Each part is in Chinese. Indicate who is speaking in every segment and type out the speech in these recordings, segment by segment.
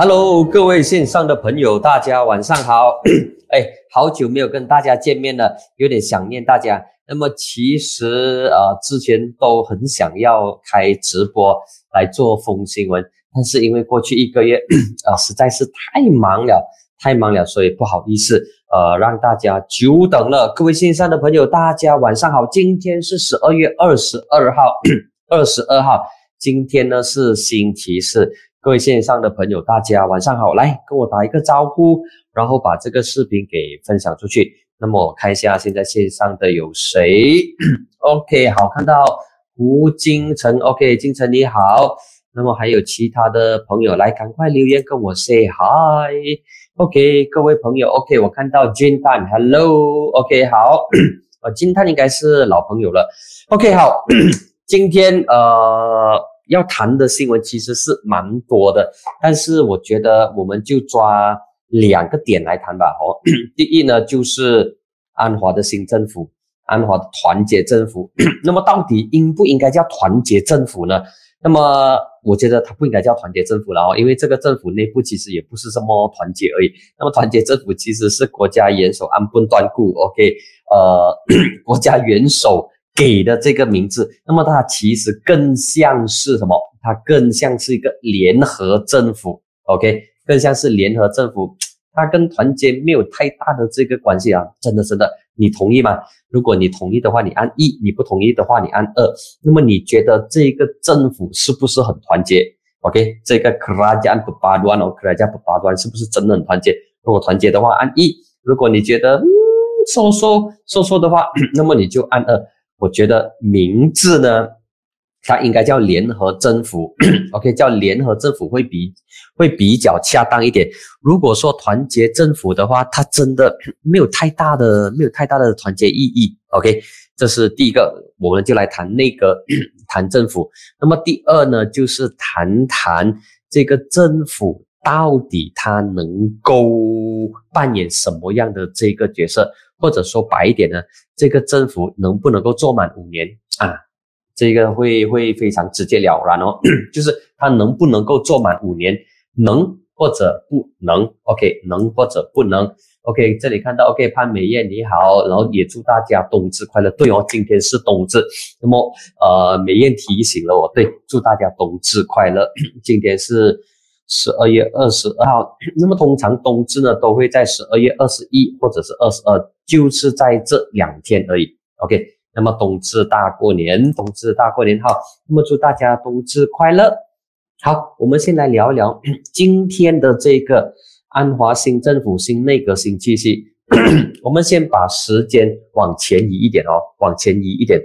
Speaker 1: Hello，各位线上的朋友，大家晚上好。哎，好久没有跟大家见面了，有点想念大家。那么其实呃，之前都很想要开直播来做风新闻，但是因为过去一个月啊，实在是太忙了，太忙了，所以不好意思，呃，让大家久等了。各位线上的朋友，大家晚上好。今天是十二月二十二号，二十二号，今天呢是星期四。各位线上的朋友，大家晚上好，来跟我打一个招呼，然后把这个视频给分享出去。那么我看一下现在线上的有谁？OK，好，看到胡金城，OK，金城你好。那么还有其他的朋友来，赶快留言跟我 say hi。OK，各位朋友，OK，我看到金蛋，Hello，OK，好，呃，金蛋应该是老朋友了。OK，好，今天呃。要谈的新闻其实是蛮多的，但是我觉得我们就抓两个点来谈吧。哦，第一呢就是安华的新政府，安华的团结政府。那么到底应不应该叫团结政府呢？那么我觉得它不应该叫团结政府了哦，因为这个政府内部其实也不是什么团结而已。那么团结政府其实是国家元首安分断固，OK，呃，国家元首。给的这个名字，那么它其实更像是什么？它更像是一个联合政府，OK，更像是联合政府，它跟团结没有太大的这个关系啊！真的，真的，你同意吗？如果你同意的话，你按一；你不同意的话，你按二。那么你觉得这个政府是不是很团结？OK，这个克拉加布巴端哦，克拉加布巴端是不是真的很团结？如果团结的话，按一；如果你觉得嗯，说说说说的话，那么你就按二。我觉得名字呢，它应该叫联合政府，OK，叫联合政府会比会比较恰当一点。如果说团结政府的话，它真的 没有太大的没有太大的团结意义，OK，这是第一个，我们就来谈那个 谈政府。那么第二呢，就是谈谈这个政府到底它能够扮演什么样的这个角色。或者说白一点呢，这个政府能不能够做满五年啊？这个会会非常直截了然哦，就是他能不能够做满五年，能或者不能？OK，能或者不能？OK，这里看到 OK，潘美艳你好，然后也祝大家冬至快乐。对哦，今天是冬至，那么呃，美艳提醒了我，对，祝大家冬至快乐。今天是。十二月二十二号，那么通常冬至呢都会在十二月二十一或者是二十二，就是在这两天而已。OK，那么冬至大过年，冬至大过年好，那么祝大家冬至快乐。好，我们先来聊一聊今天的这个安华新政府新内阁新气息。我们先把时间往前移一点哦，往前移一点。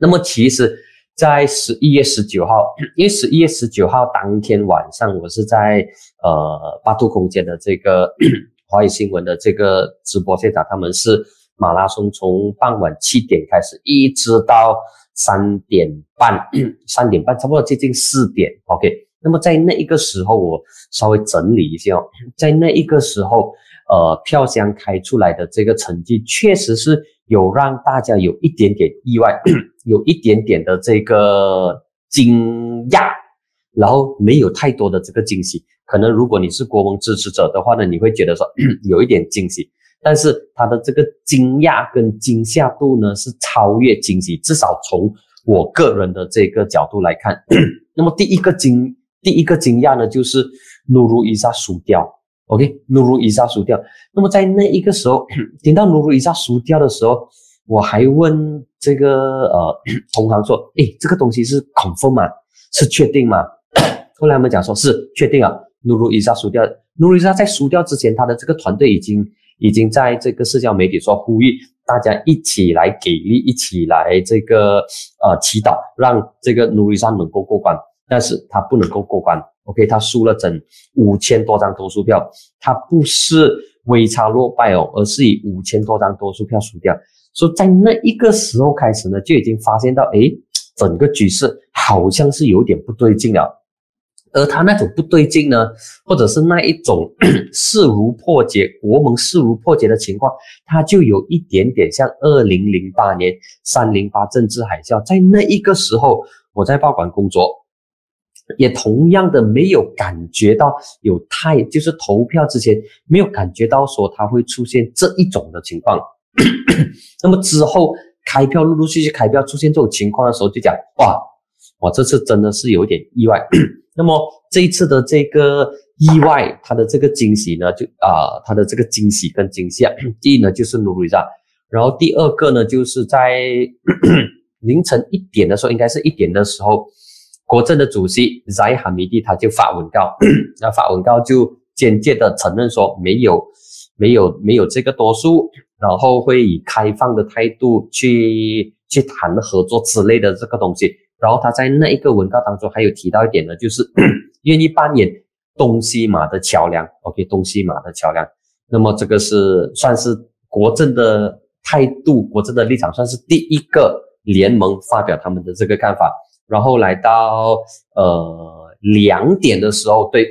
Speaker 1: 那么其实。在十一月十九号，因为十一月十九号当天晚上，我是在呃八度空间的这个 华语新闻的这个直播现场，他们是马拉松从傍晚七点开始，一直到三点半，三点半差不多接近四点。OK，那么在那一个时候，我稍微整理一下，在那一个时候，呃，票箱开出来的这个成绩确实是。有让大家有一点点意外，有一点点的这个惊讶，然后没有太多的这个惊喜。可能如果你是国盟支持者的话呢，你会觉得说 有一点惊喜，但是他的这个惊讶跟惊吓度呢是超越惊喜，至少从我个人的这个角度来看。那么第一个惊，第一个惊讶呢就是努鲁伊莎输掉。OK，努鲁伊莎输掉。那么在那一个时候，听到努鲁伊莎输掉的时候，我还问这个呃 同行说：“诶，这个东西是 confirm 吗？是确定吗？” 后来他们讲说是确定啊，努鲁伊莎输掉。努鲁伊莎在输掉之前，他的这个团队已经已经在这个社交媒体说呼吁大家一起来给力，一起来这个呃祈祷，让这个努鲁伊莎能够过关。但是他不能够过关。OK，他输了整五千多张多数票，他不是微差落败哦，而是以五千多张多数票输掉。所以在那一个时候开始呢，就已经发现到，哎，整个局势好像是有点不对劲了。而他那种不对劲呢，或者是那一种 势如破解，国盟势如破解的情况，他就有一点点像二零零八年三零八政治海啸。在那一个时候，我在报馆工作。也同样的没有感觉到有太就是投票之前没有感觉到说它会出现这一种的情况。那么之后开票陆陆续续开票出现这种情况的时候，就讲哇我这次真的是有点意外。那么这一次的这个意外，它的这个惊喜呢，就啊它的这个惊喜跟惊吓，第一呢就是努瑞扎，然后第二个呢就是在凌晨一点的时候，应该是一点的时候，国政的主席扎伊哈米蒂他就发文告，那发文告就间接的承认说没有没有没有这个多数。然后会以开放的态度去去谈合作之类的这个东西。然后他在那一个文告当中还有提到一点呢，就是 愿意扮演东西马的桥梁。OK，东西马的桥梁。那么这个是算是国政的态度，国政的立场，算是第一个联盟发表他们的这个看法。然后来到呃两点的时候，对，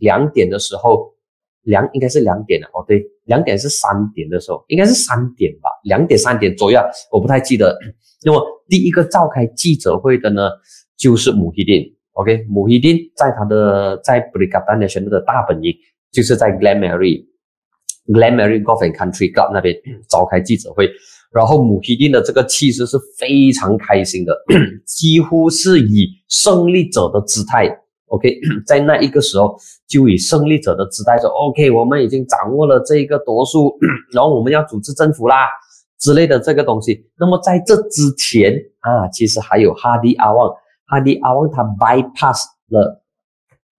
Speaker 1: 两点的时候。两应该是两点了哦，对，两点是三点的时候，应该是三点吧，两点三点左右，我不太记得。那么第一个召开记者会的呢，就是穆希丁，OK，穆希丁在他的在布里卡丹的选择的大本营，就是在 Glen Marie，Glen Marie Golf and Country Club 那边 召开记者会，然后穆希丁的这个气势是非常开心的，几乎是以胜利者的姿态。OK，在那一个时候，就以胜利者的姿态说：“OK，我们已经掌握了这一个多数，然后我们要组织政府啦之类的这个东西。”那么在这之前啊，其实还有哈迪阿旺，哈迪阿旺他 bypass 了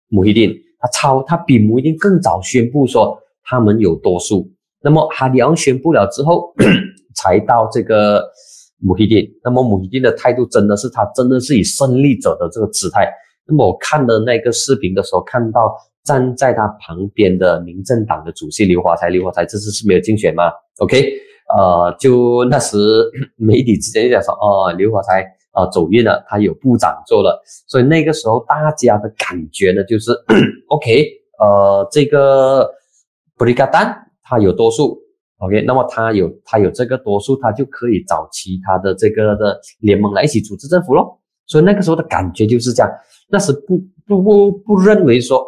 Speaker 1: 穆希丁，他超他比穆希丁更早宣布说他们有多数。那么哈迪阿旺宣布了之后，才到这个穆希丁。那么穆希丁的态度真的是他真的是以胜利者的这个姿态。那么我看的那个视频的时候，看到站在他旁边的民政党的主席刘华才，刘华才这次是没有竞选吗？OK，呃，就那时媒体之间就讲说，哦，刘华才啊走运了，他有部长做了，所以那个时候大家的感觉呢，就是 OK，呃，这个布里加丹他有多数，OK，那么他有他有这个多数，他就可以找其他的这个的联盟来一起组织政府咯。所以那个时候的感觉就是这样。那时不不不不认为说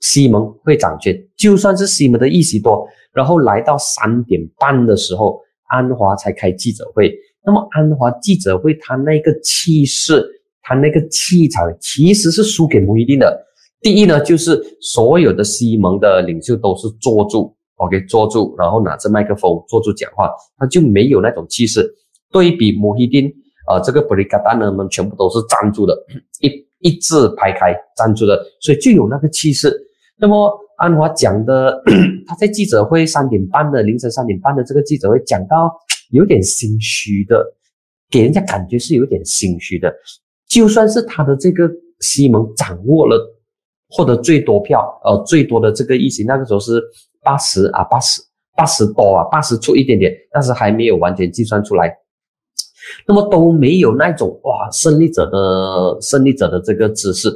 Speaker 1: 西蒙会掌权，就算是西蒙的议席多，然后来到三点半的时候，安华才开记者会。那么安华记者会，他那个气势，他那个气场，其实是输给穆伊丁的。第一呢，就是所有的西蒙的领袖都是坐住，OK，坐住，然后拿着麦克风坐住讲话，他就没有那种气势。对比穆伊丁。啊，这个布里卡丹呢，们全部都是站住的，一一字排开站住的，所以就有那个气势。那么安华讲的，他在记者会三点半的凌晨三点半的这个记者会讲到有点心虚的，给人家感觉是有点心虚的。就算是他的这个西蒙掌握了获得最多票，呃，最多的这个议席，那个时候是八十啊，八十八十多啊，八十出一点点，但是还没有完全计算出来。那么都没有那种哇胜利者的胜利者的这个姿势，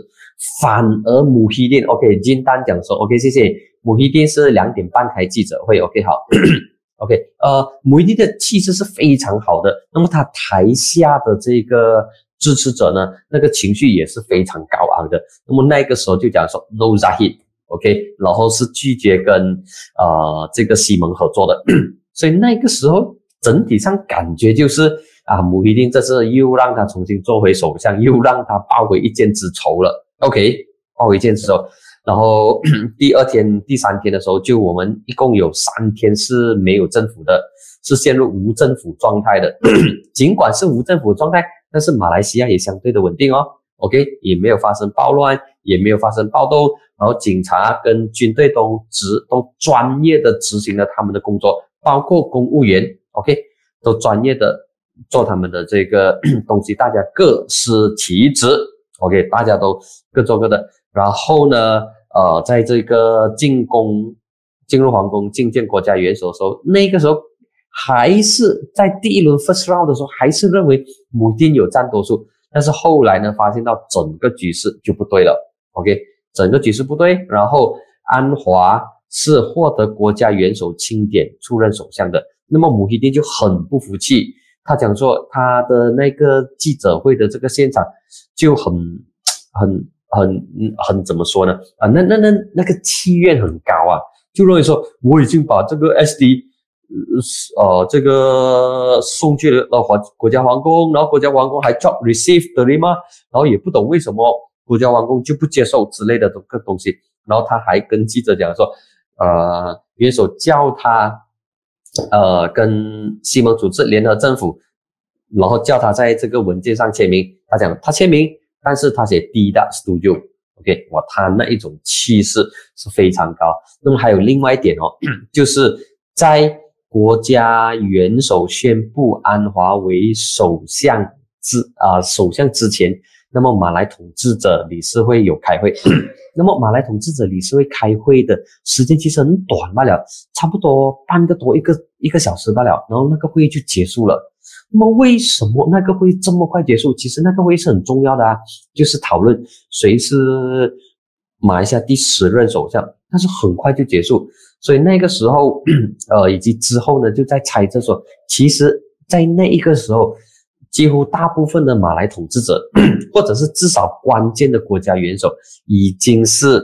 Speaker 1: 反而母希店 OK 金丹讲说 OK 谢谢母希店是两点半开记者会 OK 好 OK 呃母希店的气势是非常好的，那么他台下的这个支持者呢，那个情绪也是非常高昂的。那么那个时候就讲说 No Zahid OK，然后是拒绝跟呃这个西蒙合作的，所以那个时候整体上感觉就是。啊，穆希丁这次又让他重新做回首相，又让他报回一箭之仇了。OK，报回一箭之仇。然后 第二天、第三天的时候，就我们一共有三天是没有政府的，是陷入无政府状态的。尽管是无政府状态，但是马来西亚也相对的稳定哦。OK，也没有发生暴乱，也没有发生暴动，然后警察跟军队都执都专业的执行了他们的工作，包括公务员，OK，都专业的。做他们的这个 东西，大家各司其职，OK，大家都各做各的。然后呢，呃，在这个进宫进入皇宫觐见国家元首的时候，那个时候还是在第一轮 first round 的时候，还是认为母丁有占多数。但是后来呢，发现到整个局势就不对了，OK，整个局势不对。然后安华是获得国家元首钦点出任首相的，那么母希丁就很不服气。他讲说，他的那个记者会的这个现场就很、很、很很怎么说呢？啊，那那那那个气焰很高啊，就认为说我已经把这个 SD，呃，这个送去了皇国家皇宫，然后国家皇宫还 drop receive 的吗？然后也不懂为什么国家皇宫就不接受之类的这个东西，然后他还跟记者讲说，呃，元首叫他，呃，跟西蒙组织联合政府，然后叫他在这个文件上签名，他讲他签名。但是他写 D 的 Studio，OK，哇，他那一种气势是非常高。那么还有另外一点哦，就是在国家元首宣布安华为首相之啊首相之前，那么马来统治者理事会有开会。那么马来统治者理事会开会的时间其实很短罢了，差不多半个多一个一个小时罢了，然后那个会议就结束了。那么为什么那个会议这么快结束？其实那个会议是很重要的啊，就是讨论谁是马来西亚第十任首相，但是很快就结束。所以那个时候，呃，以及之后呢，就在猜测说，其实，在那一个时候，几乎大部分的马来统治者，或者是至少关键的国家元首，已经是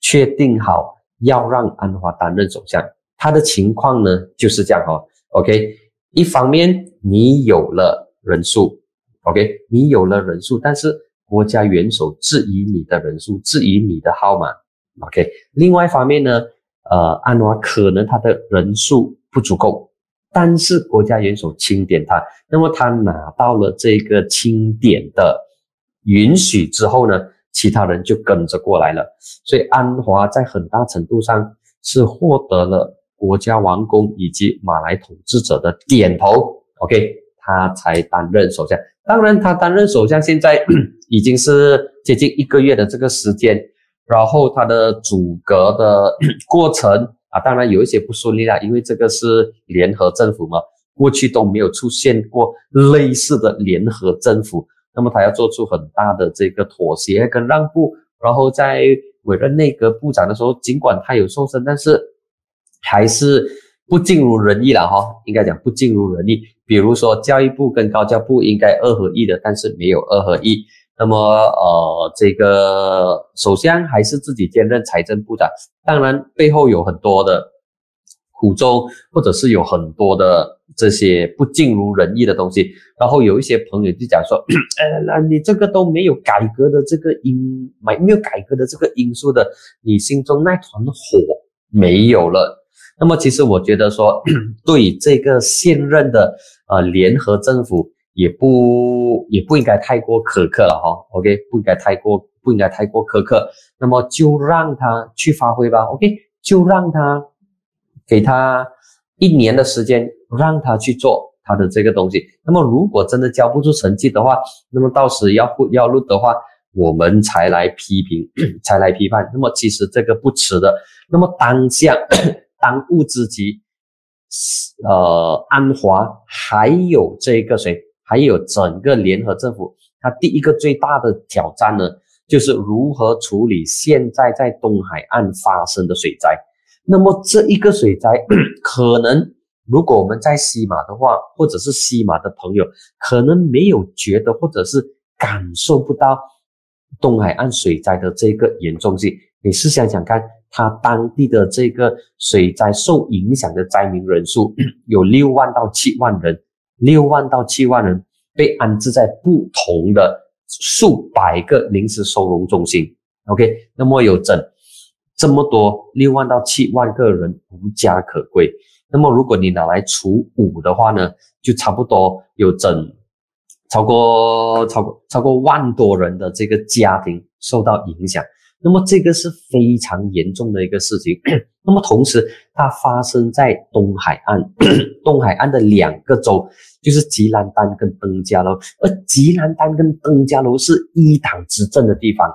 Speaker 1: 确定好要让安华担任首相。他的情况呢就是这样哈，OK。一方面你有了人数，OK，你有了人数，但是国家元首质疑你的人数，质疑你的号码，OK。另外一方面呢，呃，安华可能他的人数不足够，但是国家元首钦点他，那么他拿到了这个钦点的允许之后呢，其他人就跟着过来了，所以安华在很大程度上是获得了。国家王公以及马来统治者的点头，OK，他才担任首相。当然，他担任首相现在 已经是接近一个月的这个时间，然后他的阻隔的 过程啊，当然有一些不顺利啦，因为这个是联合政府嘛，过去都没有出现过类似的联合政府，那么他要做出很大的这个妥协跟让步，然后在委任内阁部长的时候，尽管他有瘦身，但是。还是不尽如人意了哈，应该讲不尽如人意。比如说教育部跟高教部应该二合一的，但是没有二合一。那么呃，这个首相还是自己兼任财政部长，当然背后有很多的苦衷，或者是有很多的这些不尽如人意的东西。然后有一些朋友就讲说，呃，那你这个都没有改革的这个因，没没有改革的这个因素的，你心中那团火没有了。那么其实我觉得说，对这个现任的呃联合政府也不也不应该太过苛刻了哈，OK，不应该太过不应该太过苛刻，那么就让他去发挥吧，OK，就让他给他一年的时间，让他去做他的这个东西。那么如果真的交不出成绩的话，那么到时要要录的话，我们才来批评，才来批判。那么其实这个不迟的。那么当下。当务之急，呃，安华还有这个谁，还有整个联合政府，他第一个最大的挑战呢，就是如何处理现在在东海岸发生的水灾。那么这一个水灾，可能如果我们在西马的话，或者是西马的朋友，可能没有觉得，或者是感受不到东海岸水灾的这个严重性。你试想想看。他当地的这个水灾受影响的灾民人数 有六万到七万人，六万到七万人被安置在不同的数百个临时收容中心。OK，那么有整这么多六万到七万个人无家可归。那么如果你拿来除五的话呢，就差不多有整超过超过超过万多人的这个家庭受到影响。那么这个是非常严重的一个事情。那么同时，它发生在东海岸，东海岸的两个州，就是吉兰丹跟登嘉楼。而吉兰丹跟登嘉楼是一党执政的地方。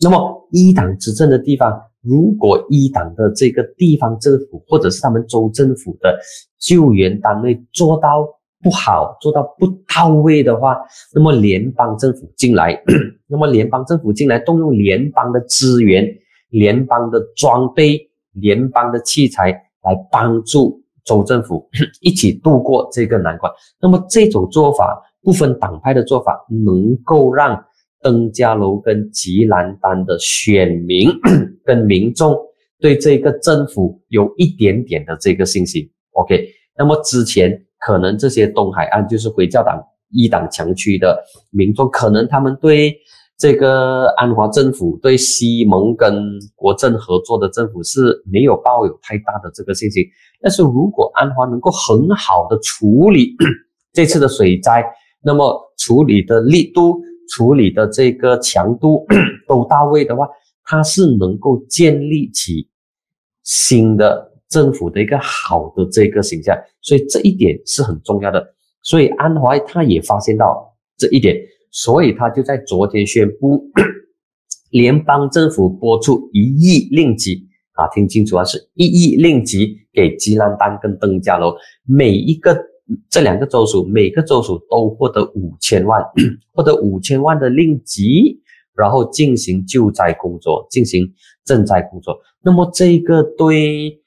Speaker 1: 那么一党执政的地方，如果一党的这个地方政府或者是他们州政府的救援单位做到。不好做到不到位的话，那么联邦政府进来，那么联邦政府进来动用联邦的资源、联邦的装备、联邦的器材来帮助州政府 一起度过这个难关。那么这种做法不分党派的做法，能够让登嘉楼跟吉兰丹的选民 跟民众对这个政府有一点点的这个信心。OK，那么之前可能这些东海岸就是回教党一党强区的民众，可能他们对这个安华政府、对西蒙跟国政合作的政府是没有抱有太大的这个信心。但是如果安华能够很好的处理 这次的水灾，那么处理的力度、处理的这个强度 都到位的话，它是能够建立起新的政府的一个好的这个形象，所以这一点是很重要的。所以安怀他也发现到这一点，所以他就在昨天宣布，联邦政府拨出一亿令吉啊，听清楚啊，是一亿令吉给吉兰丹跟登嘉楼每一个。这两个州属，每个州属都获得五千万，获得五千万的令吉，然后进行救灾工作，进行赈灾工作。那么这个对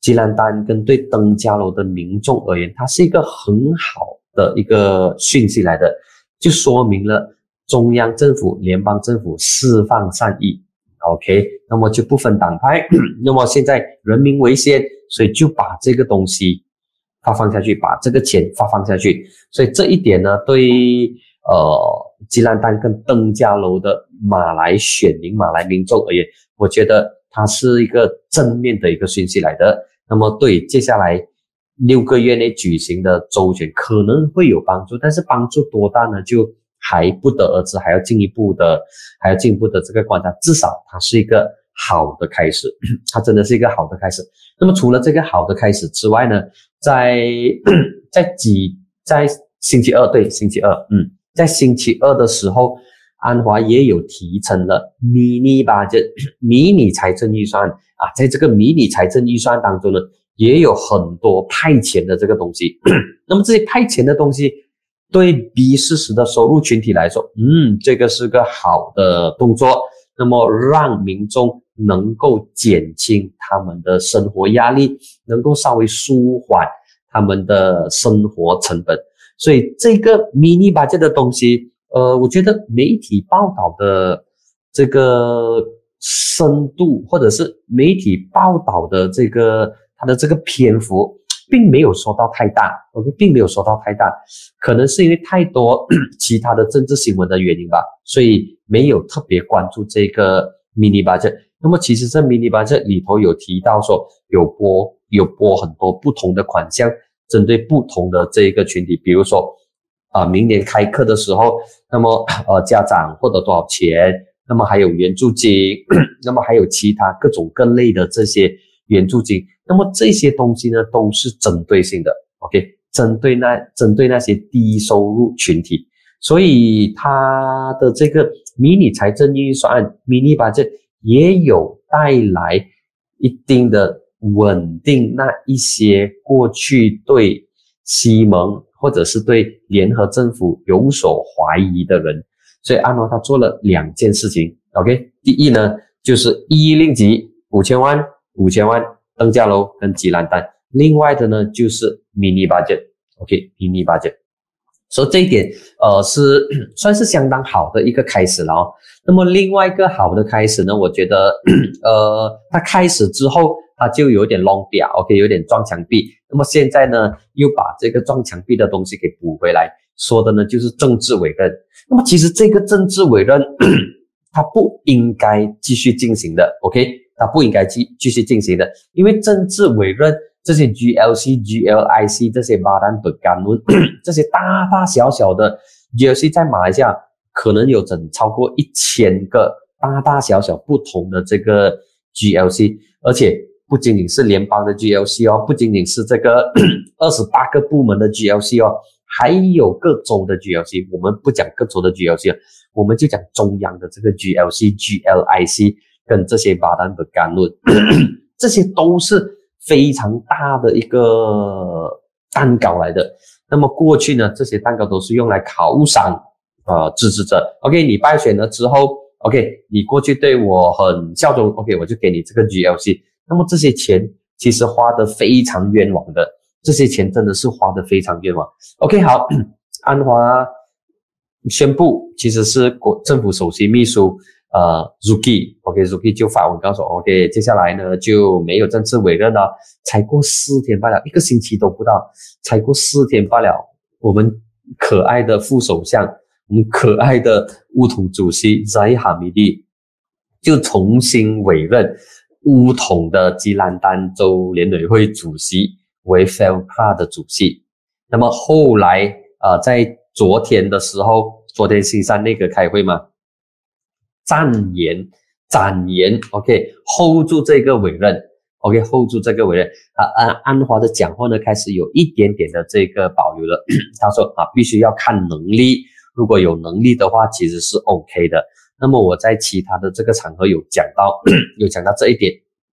Speaker 1: 吉兰丹跟对登嘉楼的民众而言，它是一个很好的一个讯息来的，就说明了中央政府、联邦政府释放善意。OK，那么就不分党派。那么现在人民为先，所以就把这个东西。发放下去，把这个钱发放下去，所以这一点呢，对呃吉兰丹跟登嘉楼的马来选民、马来民众而言，我觉得它是一个正面的一个讯息来的。那么对接下来六个月内举行的周选可能会有帮助，但是帮助多大呢？就还不得而知，还要进一步的，还要进一步的这个观察。至少它是一个好的开始，它真的是一个好的开始。那么除了这个好的开始之外呢？在 在几在星期二对星期二，嗯，在星期二的时候，安华也有提成了迷你吧，这迷你财政预算啊，在这个迷你财政预算当中呢，也有很多派钱的这个东西。那么这些派钱的东西，对 B 四十的收入群体来说，嗯，这个是个好的动作。那么让民众。能够减轻他们的生活压力，能够稍微舒缓他们的生活成本，所以这个 mini budget 的东西，呃，我觉得媒体报道的这个深度，或者是媒体报道的这个它的这个篇幅，并没有说到太大，OK，并没有说到太大，可能是因为太多 其他的政治新闻的原因吧，所以没有特别关注这个 mini budget。那么其实这 mini budget 里头有提到说有拨有拨很多不同的款项，针对不同的这一个群体，比如说啊，明年开课的时候，那么呃家长获得多少钱？那么还有援助金，那么还有其他各种各类的这些援助金。那么这些东西呢，都是针对性的，OK，针对那针对那些低收入群体，所以它的这个迷你财政预算 mini budget。也有带来一定的稳定，那一些过去对西蒙或者是对联合政府有所怀疑的人，所以安诺他做了两件事情。OK，第一呢就是一令吉五千万，五千万登嘉楼跟吉兰丹，另外的呢就是 mini budget，OK，mini budget。所以这一点，呃，是 算是相当好的一个开始了哦。那么另外一个好的开始呢，我觉得，呃，它开始之后，它就有点 long 表，OK，有点撞墙壁。那么现在呢，又把这个撞墙壁的东西给补回来，说的呢就是政治委任。那么其实这个政治委任，它不应该继续进行的，OK，它不应该继继续进行的，因为政治委任。这些 GLC、GLIC 这些巴丹本干伦，这些大大小小的 GLC 在马来西亚可能有整超过一千个大大小小不同的这个 GLC，而且不仅仅是联邦的 GLC 哦，不仅仅是这个 二十八个部门的 GLC 哦，还有各州的 GLC。我们不讲各州的 GLC，我们就讲中央的这个 GLC、GLIC 跟这些巴丹的干伦，这些都是。非常大的一个蛋糕来的。那么过去呢，这些蛋糕都是用来犒赏呃支持者。OK，你败选了之后，OK，你过去对我很效忠，OK，我就给你这个 GLC。那么这些钱其实花的非常冤枉的，这些钱真的是花的非常冤枉。OK，好，安华宣布，其实是国政府首席秘书呃 Zuki，OK，Zuki 就发文告诉 OK，接下来呢就没有正式委任了，才过四天罢了，一个星期都不到，才过四天罢了，我们可爱的副首相，我们可爱的乌统主席 Zahid Hamidi 就重新委任乌统的吉兰丹州联委会主席为 Felpra 的主席，那么后来啊在。昨天的时候，昨天新山那个开会嘛，赞言展言，OK，hold 住这个委任，OK，hold 住这个委任啊。安安华的讲话呢，开始有一点点的这个保留了。他说啊，必须要看能力，如果有能力的话，其实是 OK 的。那么我在其他的这个场合有讲到，有讲到这一点。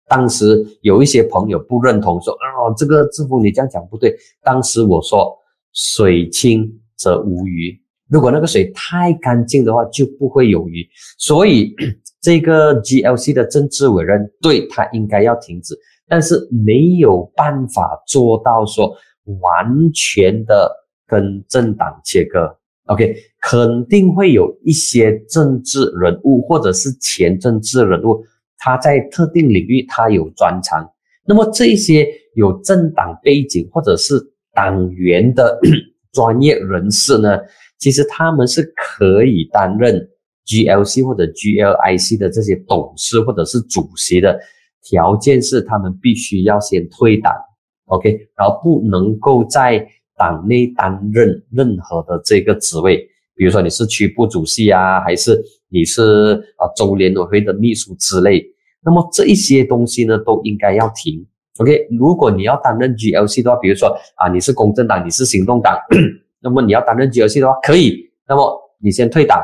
Speaker 1: 当时有一些朋友不认同，说啊，这个字符你这样讲不对。当时我说水清。则无鱼。如果那个水太干净的话，就不会有鱼。所以 这个 GLC 的政治委任，对它应该要停止，但是没有办法做到说完全的跟政党切割。OK，肯定会有一些政治人物或者是前政治人物，他在特定领域他有专长。那么这些有政党背景或者是党员的。专业人士呢，其实他们是可以担任 GLC 或者 GLIC 的这些董事或者是主席的，条件是他们必须要先退党，OK，然后不能够在党内担任任何的这个职位，比如说你是区部主席啊，还是你是啊州联委会的秘书之类，那么这一些东西呢，都应该要停。OK，如果你要担任 GLC 的话，比如说啊，你是公正党，你是行动党，那么你要担任 GLC 的话，可以。那么你先退党，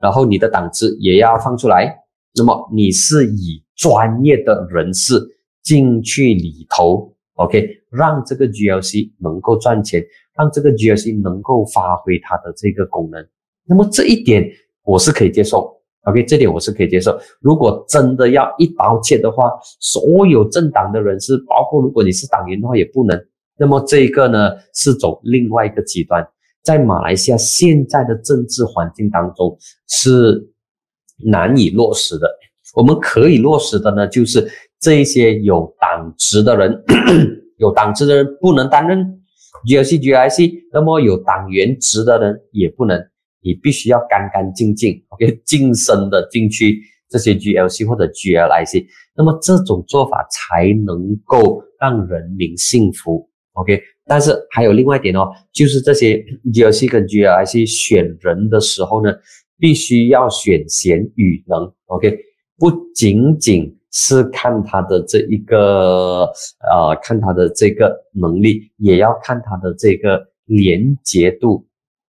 Speaker 1: 然后你的党资也要放出来。那么你是以专业的人士进去里头，OK，让这个 GLC 能够赚钱，让这个 GLC 能够发挥它的这个功能。那么这一点我是可以接受。OK，这点我是可以接受。如果真的要一刀切的话，所有政党的人士，包括如果你是党员的话，也不能。那么这一个呢，是走另外一个极端。在马来西亚现在的政治环境当中，是难以落实的。我们可以落实的呢，就是这一些有党职的人，有党职的人不能担任 GLC、GIC，那么有党员职的人也不能。你必须要干干净净，OK，晋升的进去这些 GLC 或者 GLIC，那么这种做法才能够让人民幸福，OK。但是还有另外一点哦，就是这些 GLC 跟 GLIC 选人的时候呢，必须要选贤与能，OK，不仅仅是看他的这一个呃，看他的这个能力，也要看他的这个廉洁度。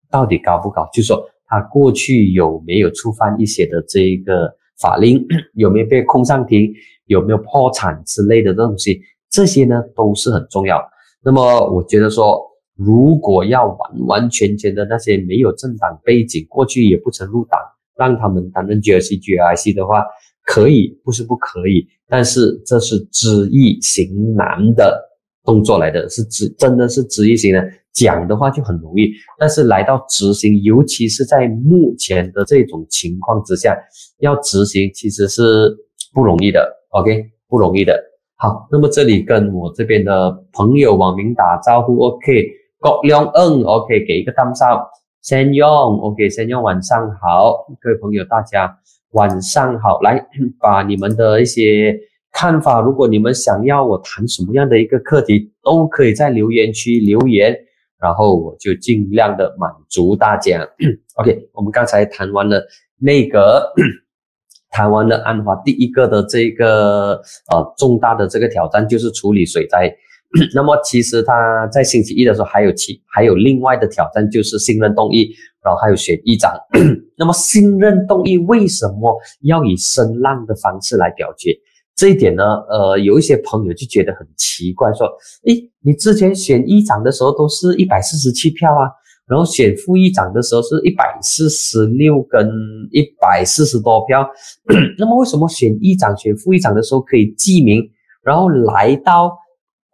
Speaker 1: 到底高不高？就说他过去有没有触犯一些的这一个法令，有没有被控上庭，有没有破产之类的东西，这些呢都是很重要。那么我觉得说，如果要完完全全的那些没有政党背景，过去也不曾入党，让他们担任 GRC、GRC 的话，可以不是不可以，但是这是知易行难的动作来的，是知真的是知易行难。讲的话就很容易，但是来到执行，尤其是在目前的这种情况之下，要执行其实是不容易的。OK，不容易的。好，那么这里跟我这边的朋友网民打招呼。OK，郭亮嗯，OK，给一个 thumbs up。先用 OK，先用晚上好，各位朋友大家晚上好，来 把你们的一些看法，如果你们想要我谈什么样的一个课题，都可以在留言区留言。然后我就尽量的满足大家。OK，我们刚才谈完了内阁，谈完了安华第一个的这个呃重大的这个挑战就是处理水灾。那么其实他在星期一的时候还有其还有另外的挑战就是信任动议，然后还有选议长。那么信任动议为什么要以声浪的方式来表决？这一点呢，呃，有一些朋友就觉得很奇怪，说，诶，你之前选议长的时候都是一百四十七票啊，然后选副议长的时候是一百四十六跟一百四十多票，那么为什么选议长、选副议长的时候可以记名，然后来到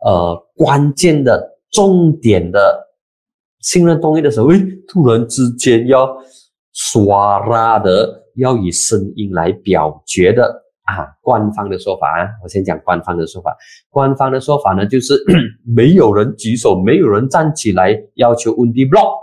Speaker 1: 呃关键的重点的信任动议的时候，诶，突然之间要刷拉的要以声音来表决的啊。官方的说法啊，我先讲官方的说法。官方的说法呢，就是 没有人举手，没有人站起来要求 undi block，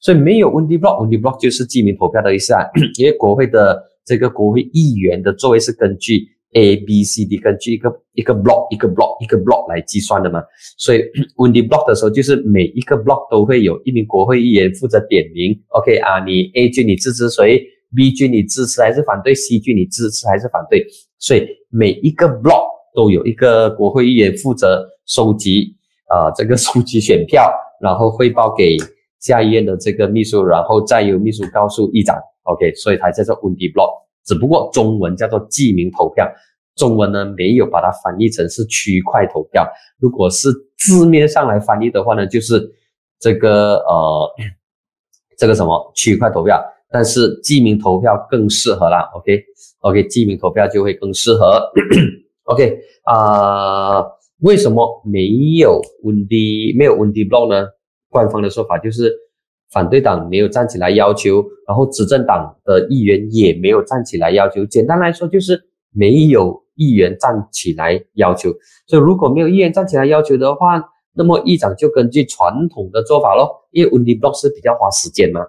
Speaker 1: 所以没有 undi block，undi block 就是记名投票的意思啊。因为国会的这个国会议员的座位是根据。A、B、C、D 根据一个一个 block 一个 block 一个 block 来计算的嘛，所以 when the block 的时候，就是每一个 block 都会有一名国会议员负责点名。OK 啊，你 A 君你支持谁？B 君你支持还是反对？C 君你支持还是反对？所以每一个 block 都有一个国会议员负责收集啊这个收集选票，然后汇报给下议院的这个秘书，然后再由秘书告诉议长。OK，所以它叫做 when the block。只不过中文叫做记名投票，中文呢没有把它翻译成是区块投票。如果是字面上来翻译的话呢，就是这个呃 这个什么区块投票，但是记名投票更适合啦。OK OK，记名投票就会更适合。OK 啊，为什么没有 Wendy 没有 Wendy Block 呢？官方的说法就是。反对党没有站起来要求，然后执政党的议员也没有站起来要求。简单来说，就是没有议员站起来要求。所以如果没有议员站起来要求的话，那么议长就根据传统的做法咯，因为 UNDIBOX 是比较花时间嘛，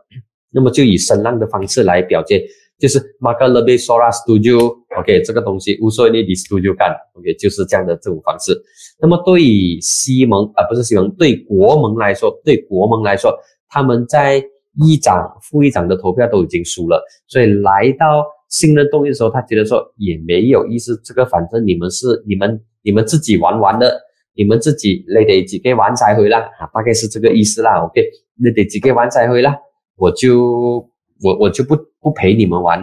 Speaker 1: 那么就以声浪的方式来表决，就是 marka lebih soras tuju，OK，这个东西无所谓你 tuju 干，OK，就是这样的这种方式。那么对于西蒙啊，不是西蒙，对国盟来说，对国盟来说。他们在议长、副议长的投票都已经输了，所以来到新的动议的时候，他觉得说也没有意思。这个反正你们是你们你们自己玩完的，你们自己那得几个玩才回来啊，大概是这个意思啦。OK，那得几个玩才回来，我就我我就不不陪你们玩。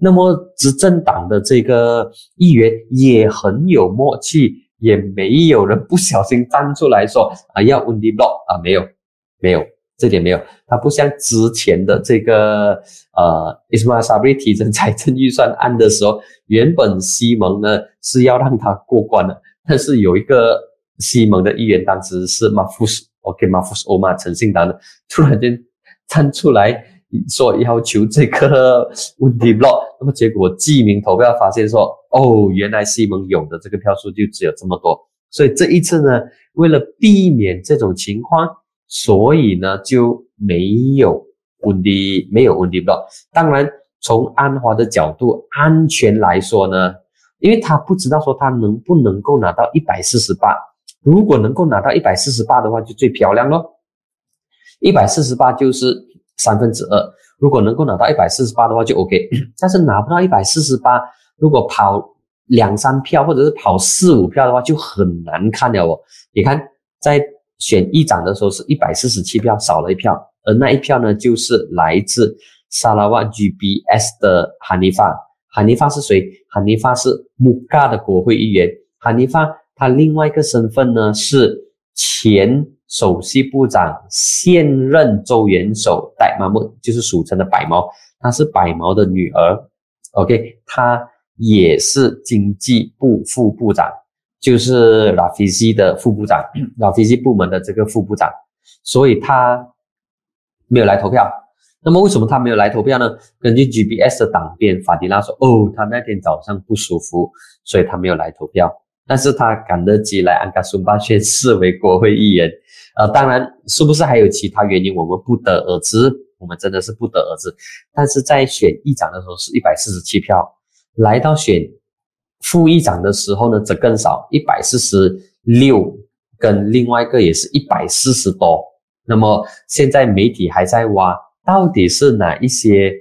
Speaker 1: 那么执政党的这个议员也很有默契，也没有人不小心站出来说啊要 w i n d y block 啊，没有没有。这点没有，它不像之前的这个呃，Isma Sabri 提成财政预算案的时候，原本西蒙呢是要让他过关的，但是有一个西蒙的议员当时是 Mafus，OK，Mafus Omar 诚信党的，突然间站出来说要求这个问题 block，那么结果记名投票发现说，哦，原来西蒙有的这个票数就只有这么多，所以这一次呢，为了避免这种情况。所以呢，就没有问题，没有问题不？当然，从安华的角度，安全来说呢，因为他不知道说他能不能够拿到一百四十八。如果能够拿到一百四十八的话，就最漂亮咯。一百四十八就是三分之二。如果能够拿到一百四十八的话，就 OK。但是拿不到一百四十八，如果跑两三票或者是跑四五票的话，就很难看了哦。你看，在。选议长的时候是一百四十七票，少了一票，而那一票呢，就是来自沙拉万 GBS 的哈尼发。哈尼发是谁？哈尼发是穆嘎的国会议员。哈尼发他另外一个身份呢是前首席部长，现任州元首戴马木，就是俗称的百毛。他是百毛的女儿。OK，他也是经济部副部长。就是拉菲西的副部长，拉菲西部门的这个副部长，所以他没有来投票。那么为什么他没有来投票呢？根据 GBS 的党编法迪拉说，哦，他那天早上不舒服，所以他没有来投票。但是他赶得及来安卡松巴宣誓为国会议员。呃，当然是不是还有其他原因，我们不得而知。我们真的是不得而知。但是在选议长的时候是一百四十七票，来到选。副议长的时候呢，则更少，一百四十六，跟另外一个也是一百四十多。那么现在媒体还在挖，到底是哪一些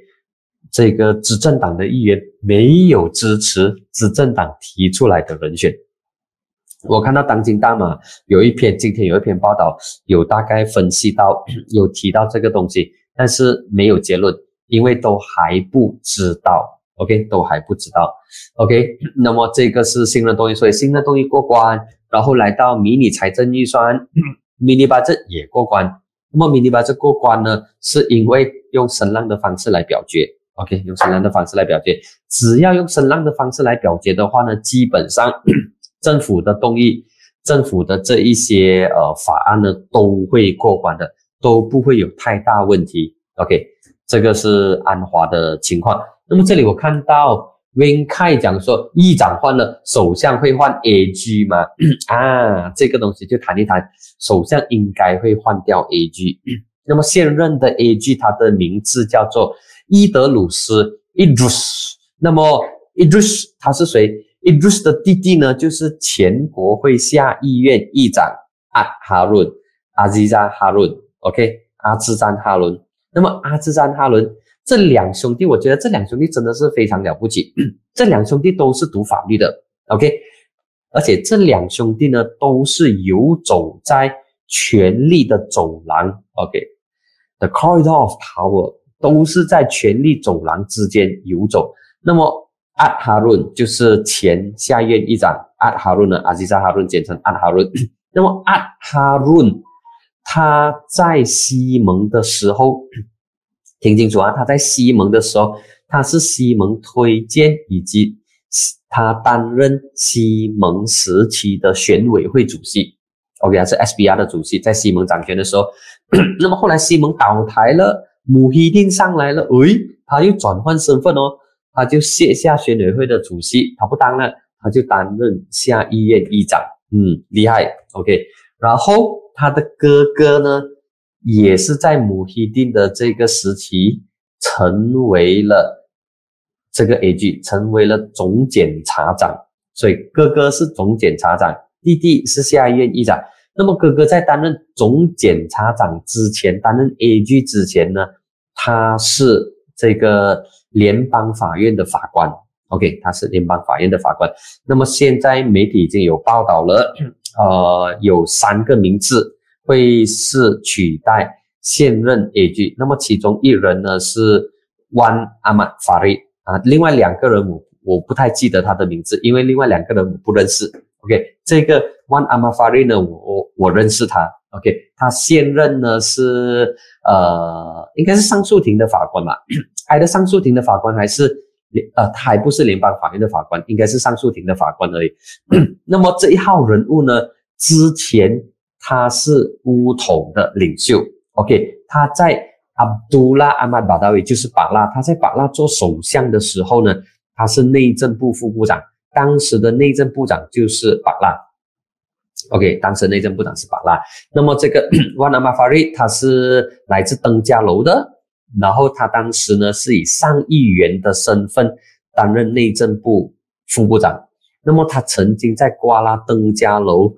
Speaker 1: 这个执政党的议员没有支持执政党提出来的人选？我看到当今大马有一篇，今天有一篇报道，有大概分析到，有提到这个东西，但是没有结论，因为都还不知道。OK，都还不知道。OK，那么这个是新的东西，所以新的东西过关，然后来到迷你财政预算，迷你八这也过关。那么迷你八这过关呢，是因为用声浪的方式来表决。OK，用声浪的方式来表决，只要用声浪的方式来表决的话呢，基本上 政府的动议、政府的这一些呃法案呢，都会过关的，都不会有太大问题。OK。这个是安华的情况。那么这里我看到 Win Kai 讲说，议长换了，首相会换 AG 吗？啊，这个东西就谈一谈，首相应该会换掉 AG。那么现任的 AG 他的名字叫做伊德鲁斯 Idrus。那么 Idrus 他是谁？Idrus 的弟弟呢，就是前国会下议院议长阿哈伦阿兹扎哈伦。OK，阿兹赞哈伦。那么阿兹赞哈伦这两兄弟，我觉得这两兄弟真的是非常了不起。这两兄弟都是读法律的，OK，而且这两兄弟呢都是游走在权力的走廊，OK，the corridor of power 都是在权力走廊之间游走。那么阿哈伦就是前下院议长阿哈伦呢，阿兹赞哈伦简称阿哈伦。那么阿哈伦。他在西蒙的时候，听清楚啊！他在西蒙的时候，他是西蒙推荐以及他担任西蒙时期的选委会主席。OK，他是 SBR 的主席，在西蒙掌权的时候。那么后来西蒙倒台了，穆希丁上来了，喂，他又转换身份哦，他就卸下选委会的主席，他不当了，他就担任下议院议长。嗯，厉害。OK，然后。他的哥哥呢，也是在穆希丁的这个时期成为了这个 AG，成为了总检察长。所以哥哥是总检察长，弟弟是下院议长。那么哥哥在担任总检察长之前，担任 AG 之前呢，他是这个联邦法院的法官。OK，他是联邦法院的法官。那么现在媒体已经有报道了。呃，有三个名字会是取代现任 AG，那么其中一人呢是 One Ahmad Farid 啊，另外两个人我我不太记得他的名字，因为另外两个人我不认识。OK，这个 One Ahmad Farid 呢，我我我认识他。OK，他现任呢是呃，应该是上诉庭的法官吧？挨的上诉庭的法官还是呃，他还不是联邦法院的法官，应该是上诉庭的法官而已。那么这一号人物呢？之前他是乌统的领袖，OK，他在阿卜杜拉阿曼巴达维就是巴拉，他在巴拉做首相的时候呢，他是内政部副部长，当时的内政部长就是巴拉，OK，当时内政部长是巴拉。那么这个万阿马法瑞他是来自登嘉楼的，然后他当时呢是以上议员的身份担任内政部副部长。那么他曾经在瓜拉登嘉楼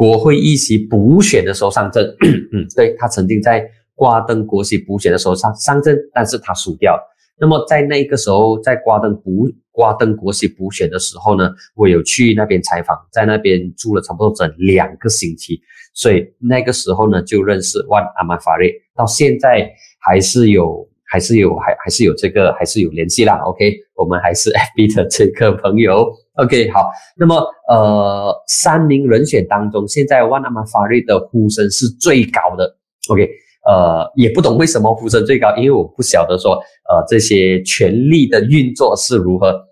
Speaker 1: 国会议席补选的时候上阵，嗯，对他曾经在瓜登国席补选的时候上上阵，但是他输掉。那么在那个时候，在瓜登补瓜登国席补选的时候呢，我有去那边采访，在那边住了差不多整两个星期，所以那个时候呢就认识万阿曼法瑞，到现在还是有。还是有，还还是有这个，还是有联系啦。OK，我们还是 FB 的这个朋友。OK，好。那么，呃，三名人选当中，现在万阿玛法瑞的呼声是最高的。OK，呃，也不懂为什么呼声最高，因为我不晓得说，呃，这些权力的运作是如何。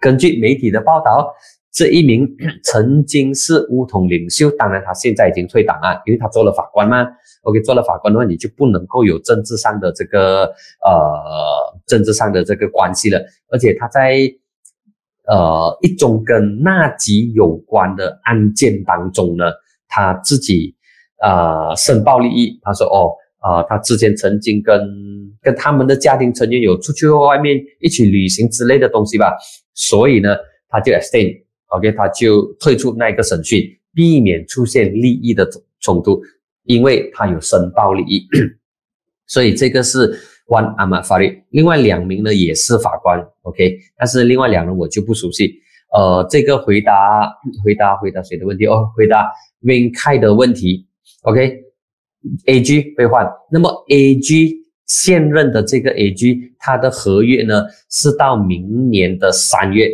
Speaker 1: 根据媒体的报道。这一名 曾经是乌统领袖，当然他现在已经退党了，因为他做了法官嘛。OK，做了法官的话，你就不能够有政治上的这个呃政治上的这个关系了。而且他在呃一种跟纳吉有关的案件当中呢，他自己啊申报利益，他说哦啊他之前曾经跟跟他们的家庭成员有出去外面一起旅行之类的东西吧，所以呢他就 abstain。OK，他就退出那个审讯，避免出现利益的冲突，因为他有申报利益，所以这个是 One Ahmad Farid。另外两名呢也是法官，OK，但是另外两人我就不熟悉。呃，这个回答回答回答谁的问题？哦，回答 Win Kai 的问题。OK，AG 被换，那么 AG 现任的这个 AG，他的合约呢是到明年的三月，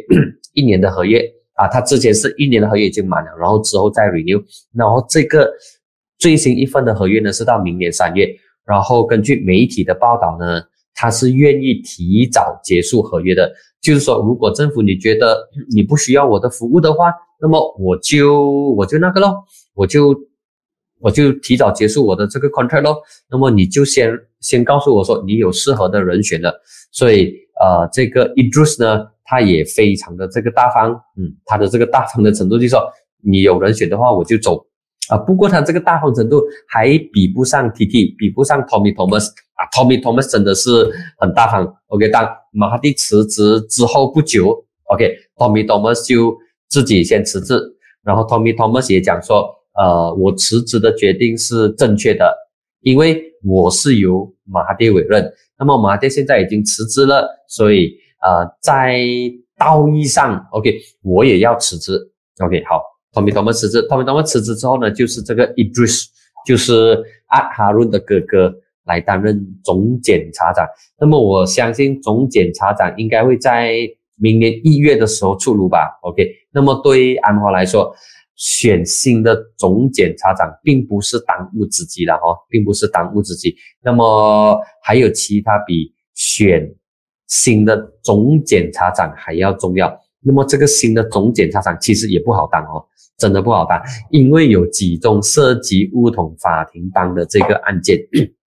Speaker 1: 一年的合约。啊，他之前是一年的合约已经满了，然后之后再 renew，然后这个最新一份的合约呢是到明年三月，然后根据媒体的报道呢，他是愿意提早结束合约的，就是说如果政府你觉得你不需要我的服务的话，那么我就我就那个咯，我就我就提早结束我的这个 contract 咯。那么你就先先告诉我说你有适合的人选了。所以呃，这个 Idris 呢，他也非常的这个大方，嗯，他的这个大方的程度就是说，你有人选的话我就走啊。不过他这个大方程度还比不上 TT，比不上 Tommy Thomas 啊。Tommy Thomas 真的是很大方。OK，当马哈蒂辞职之后不久，OK，Tommy Thomas 就自己先辞职，然后 Tommy Thomas 也讲说。呃，我辞职的决定是正确的，因为我是由马哈蒂委任。那么马哈蒂现在已经辞职了，所以呃，在道义上，OK，我也要辞职。OK，好，Tommy Thomas 辞职，Tommy Thomas 辞职之后呢，就是这个 Idris，就是阿哈伦的哥哥来担任总检察长。那么我相信总检察长应该会在明年一月的时候出炉吧。OK，那么对于安华来说。选新的总检察长并不是当务之急了哈，并不是当务之急。那么还有其他比选新的总检察长还要重要。那么这个新的总检察长其实也不好当哦，真的不好当，因为有几宗涉及乌统法庭帮的这个案件，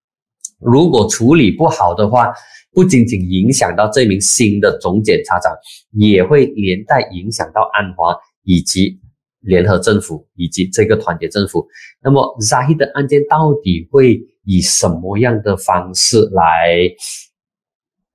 Speaker 1: 如果处理不好的话，不仅仅影响到这名新的总检察长，也会连带影响到安华以及。联合政府以及这个团结政府，那么 za 的案件到底会以什么样的方式来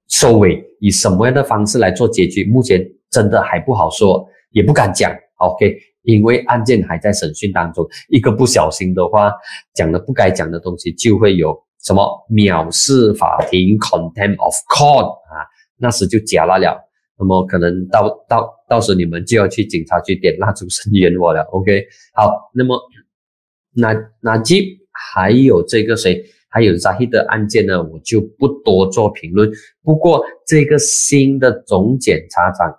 Speaker 1: 收尾？以什么样的方式来做结局？目前真的还不好说，也不敢讲。OK，因为案件还在审讯当中，一个不小心的话，讲了不该讲的东西，就会有什么藐视法庭 （contempt of court） 啊，那时就假了了。那么可能到到到时你们就要去警察局点蜡烛声援我了，OK？好，那么那那基还有这个谁，还有扎希的案件呢，我就不多做评论。不过这个新的总检察长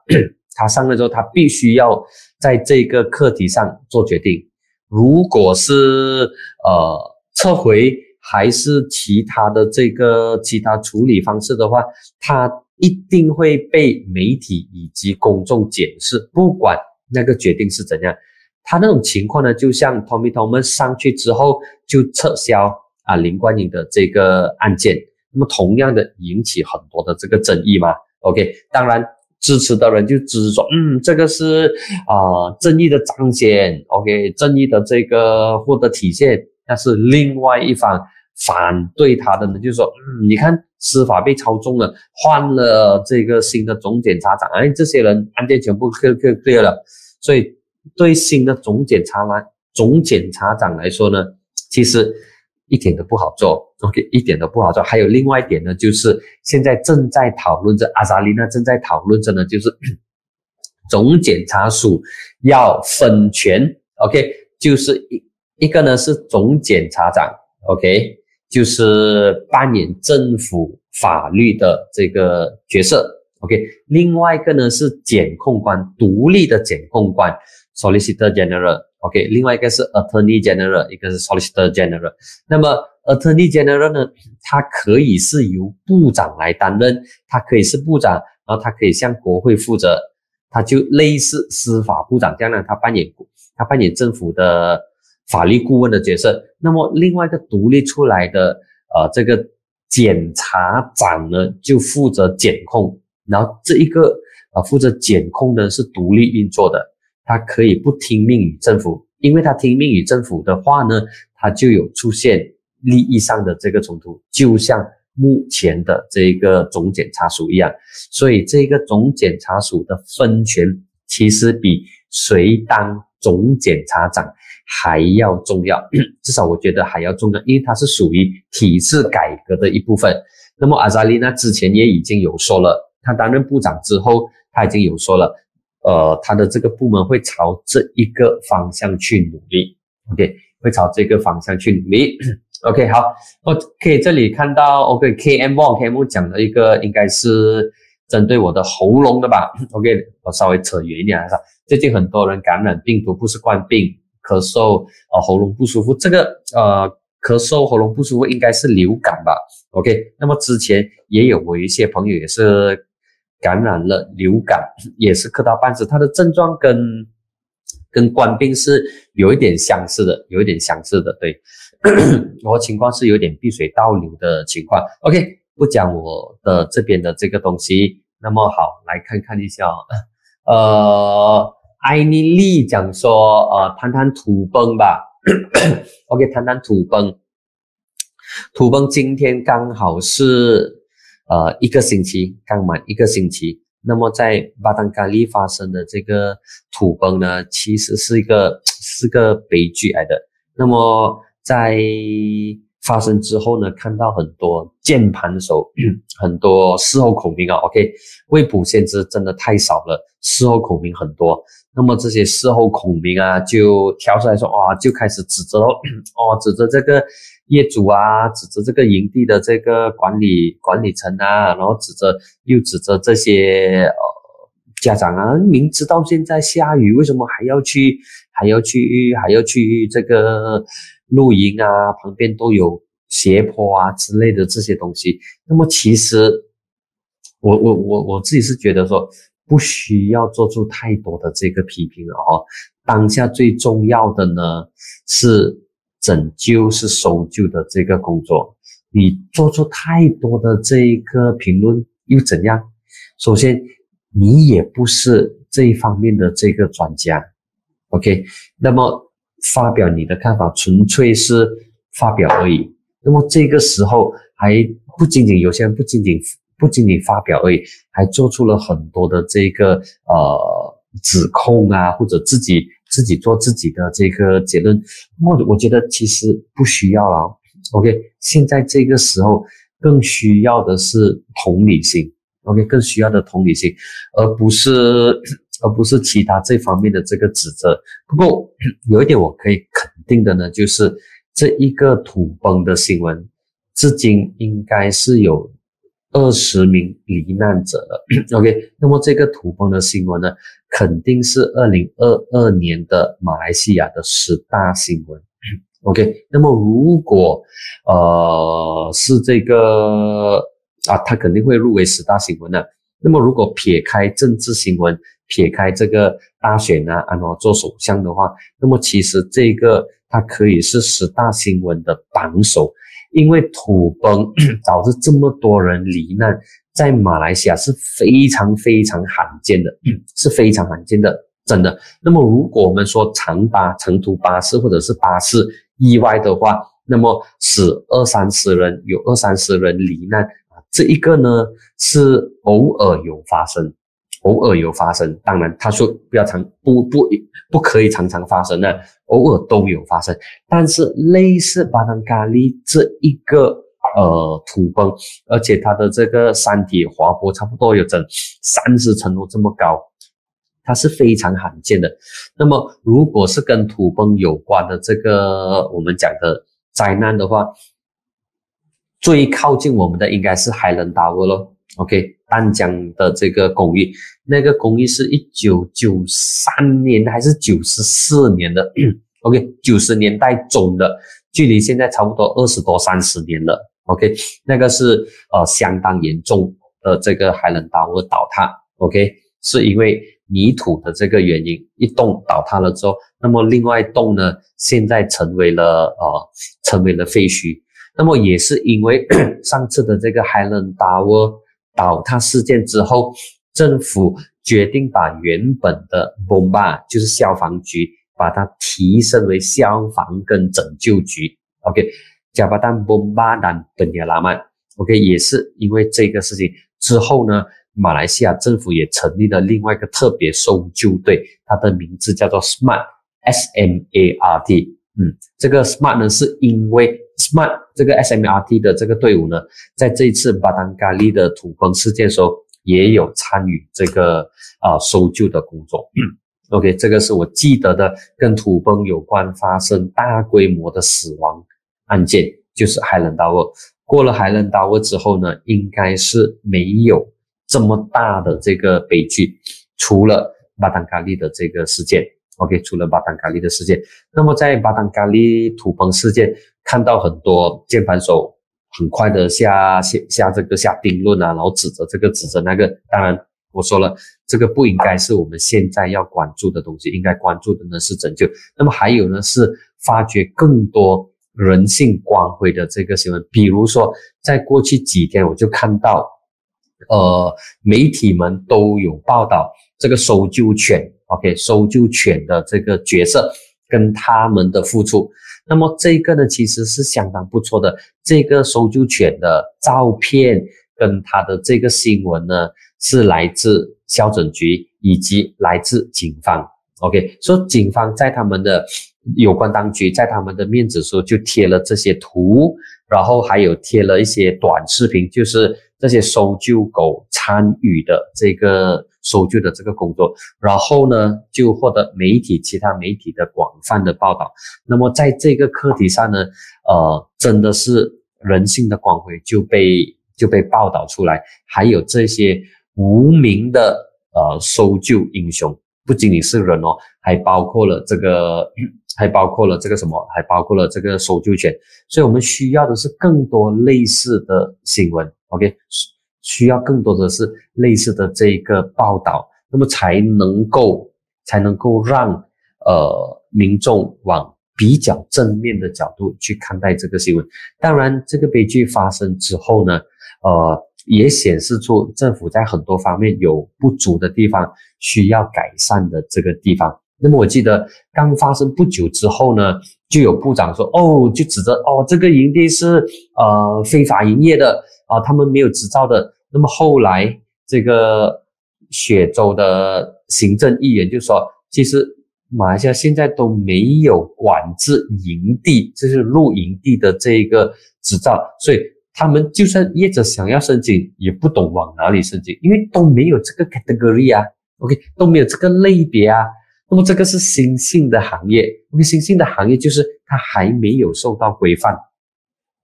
Speaker 1: 他上了之后，他必须要在这个课题上做决定。如果是呃撤回还是其他的这个其他处理方式的话，他。一定会被媒体以及公众检视，不管那个决定是怎样。他那种情况呢，就像 Tommy Tom 上去之后就撤销啊林冠英的这个案件，那么同样的引起很多的这个争议嘛。OK，当然支持的人就支持说，嗯，这个是啊正义的彰显，OK，正义的这个获得体现。但是另外一方反对他的呢，就是说，嗯，你看。司法被操纵了，换了这个新的总检察长，哎，这些人案件全部 clear clear clear 了，所以对新的总检察来总检察长来说呢，其实一点都不好做，OK，一点都不好做。还有另外一点呢，就是现在正在讨论着，阿扎丽娜正在讨论着呢，就是 总检察署要分权，OK，就是一一个呢是总检察长，OK。就是扮演政府法律的这个角色，OK。另外一个呢是检控官，独立的检控官，Solicitor General OK，。另外一个是 Attorney General，一个是 Solicitor General。那么 Attorney General 呢，他可以是由部长来担任，他可以是部长，然后他可以向国会负责，他就类似司法部长这样呢，他扮演他扮演政府的。法律顾问的角色，那么另外一个独立出来的呃这个检察长呢，就负责检控，然后这一个呃负责检控呢是独立运作的，他可以不听命于政府，因为他听命于政府的话呢，他就有出现利益上的这个冲突，就像目前的这个总检察署一样，所以这个总检察署的分权其实比谁当总检察长。还要重要，至少我觉得还要重要，因为它是属于体制改革的一部分。那么阿扎丽娜之前也已经有说了，他担任部长之后，他已经有说了，呃，他的这个部门会朝这一个方向去努力。OK，会朝这个方向去努力。OK，好，OK，这里看到 OK，KM One，KM 讲的一个应该是针对我的喉咙的吧？OK，我稍微扯远一点，说最近很多人感染病毒，不是冠病。咳嗽，呃，喉咙不舒服，这个呃，咳嗽喉咙不舒服应该是流感吧？OK，那么之前也有我一些朋友也是感染了流感，也是磕到半死，他的症状跟跟官兵是有一点相似的，有一点相似的，对，我情况是有点碧水倒流的情况。OK，不讲我的这边的这个东西，那么好，来看看一下哦，呃，艾尼丽讲说，呃，谈谈土崩吧。OK，谈谈土崩，土崩今天刚好是呃一个星期，刚满一个星期。那么在巴丹加利发生的这个土崩呢，其实是一个 是个悲剧来的。那么在发生之后呢，看到很多键盘手，很多事后孔明啊，OK，未卜先知真的太少了，事后孔明很多。那么这些事后孔明啊，就跳出来说，哇，就开始指责 哦，指责这个。业主啊，指责这个营地的这个管理管理层啊，然后指责又指责这些呃家长啊，明知道现在下雨，为什么还要去还要去还要去这个露营啊？旁边都有斜坡啊之类的这些东西。那么其实我我我我自己是觉得说，不需要做出太多的这个批评了哦。当下最重要的呢是。拯救是搜救的这个工作，你做出太多的这个评论又怎样？首先，你也不是这一方面的这个专家，OK？那么发表你的看法纯粹是发表而已。那么这个时候还不仅仅有些人不仅仅不仅仅发表而已，还做出了很多的这个呃指控啊，或者自己。自己做自己的这个结论，我我觉得其实不需要了。OK，现在这个时候更需要的是同理心。OK，更需要的同理心，而不是而不是其他这方面的这个指责。不过有一点我可以肯定的呢，就是这一个土崩的新闻，至今应该是有。二十名罹难者了。OK，那么这个土崩的新闻呢，肯定是二零二二年的马来西亚的十大新闻。OK，那么如果呃是这个啊，他肯定会入围十大新闻的。那么如果撇开政治新闻，撇开这个大选啊，然后做首相的话，那么其实这个它可以是十大新闻的榜首。因为土崩 导致这么多人罹难，在马来西亚是非常非常罕见的，是非常罕见的，真的。那么，如果我们说长巴、长途巴士或者是巴士意外的话，那么死二三十人，有二三十人罹难啊，这一个呢是偶尔有发生。偶尔有发生，当然他说不要常不不不可以常常发生的，偶尔都有发生。但是类似巴丹咖喱这一个呃土崩，而且它的这个山体滑坡差不多有整三十层楼这么高，它是非常罕见的。那么如果是跟土崩有关的这个我们讲的灾难的话，最靠近我们的应该是海伦达沃咯。OK，丹江的这个公寓，那个公寓是一九九三年还是九十四年的？OK，九十年代中的，距离现在差不多二十多三十年了。OK，那个是呃相当严重的这个海伦达沃倒塌。OK，是因为泥土的这个原因，一栋倒塌了之后，那么另外一栋呢，现在成为了呃成为了废墟。那么也是因为 上次的这个海伦达沃。倒塌事件之后，政府决定把原本的 bomba 就是消防局，把它提升为消防跟拯救局。OK，加巴丹 bomba dan penyelamat。OK，也是因为这个事情之后呢，马来西亚政府也成立了另外一个特别搜救队，它的名字叫做 Smart S M A R T。嗯，这个 Smart 呢，是因为 Smart 这个 S M R T 的这个队伍呢，在这一次巴丹咖喱的土崩事件时候，也有参与这个啊搜救的工作。OK，这个是我记得的跟土崩有关发生大规模的死亡案件，就是海伦达沃。过了海伦达沃之后呢，应该是没有这么大的这个悲剧，除了巴丹咖喱的这个事件。OK，除了巴丹咖喱的事件，那么在巴丹咖喱土崩事件，看到很多键盘手很快的下下下这个下定论啊，然后指责这个指责那个。当然，我说了，这个不应该是我们现在要关注的东西，应该关注的呢是拯救。那么还有呢是发掘更多人性光辉的这个新闻，比如说在过去几天我就看到，呃，媒体们都有报道这个搜救犬，OK，搜救犬的这个角色跟他们的付出。那么这个呢，其实是相当不错的。这个搜救犬的照片跟它的这个新闻呢，是来自消拯局以及来自警方。OK，说警方在他们的有关当局在他们的面子书就贴了这些图，然后还有贴了一些短视频，就是这些搜救狗参与的这个。搜救的这个工作，然后呢，就获得媒体其他媒体的广泛的报道。那么在这个课题上呢，呃，真的是人性的光辉就被就被报道出来，还有这些无名的呃搜救英雄，不仅仅是人哦，还包括了这个，还包括了这个什么，还包括了这个搜救犬。所以我们需要的是更多类似的新闻。OK。需要更多的是类似的这个报道，那么才能够才能够让呃民众往比较正面的角度去看待这个新闻。当然，这个悲剧发生之后呢，呃，也显示出政府在很多方面有不足的地方，需要改善的这个地方。那么我记得刚发生不久之后呢，就有部长说，哦，就指着哦，这个营地是呃非法营业的啊，他们没有执照的。那么后来，这个雪州的行政议员就说：“其实马来西亚现在都没有管制营地，就是露营地的这个执照，所以他们就算业者想要申请，也不懂往哪里申请，因为都没有这个 category 啊，OK 都没有这个类别啊。那么这个是新兴的行业，OK 新兴的行业就是它还没有受到规范。”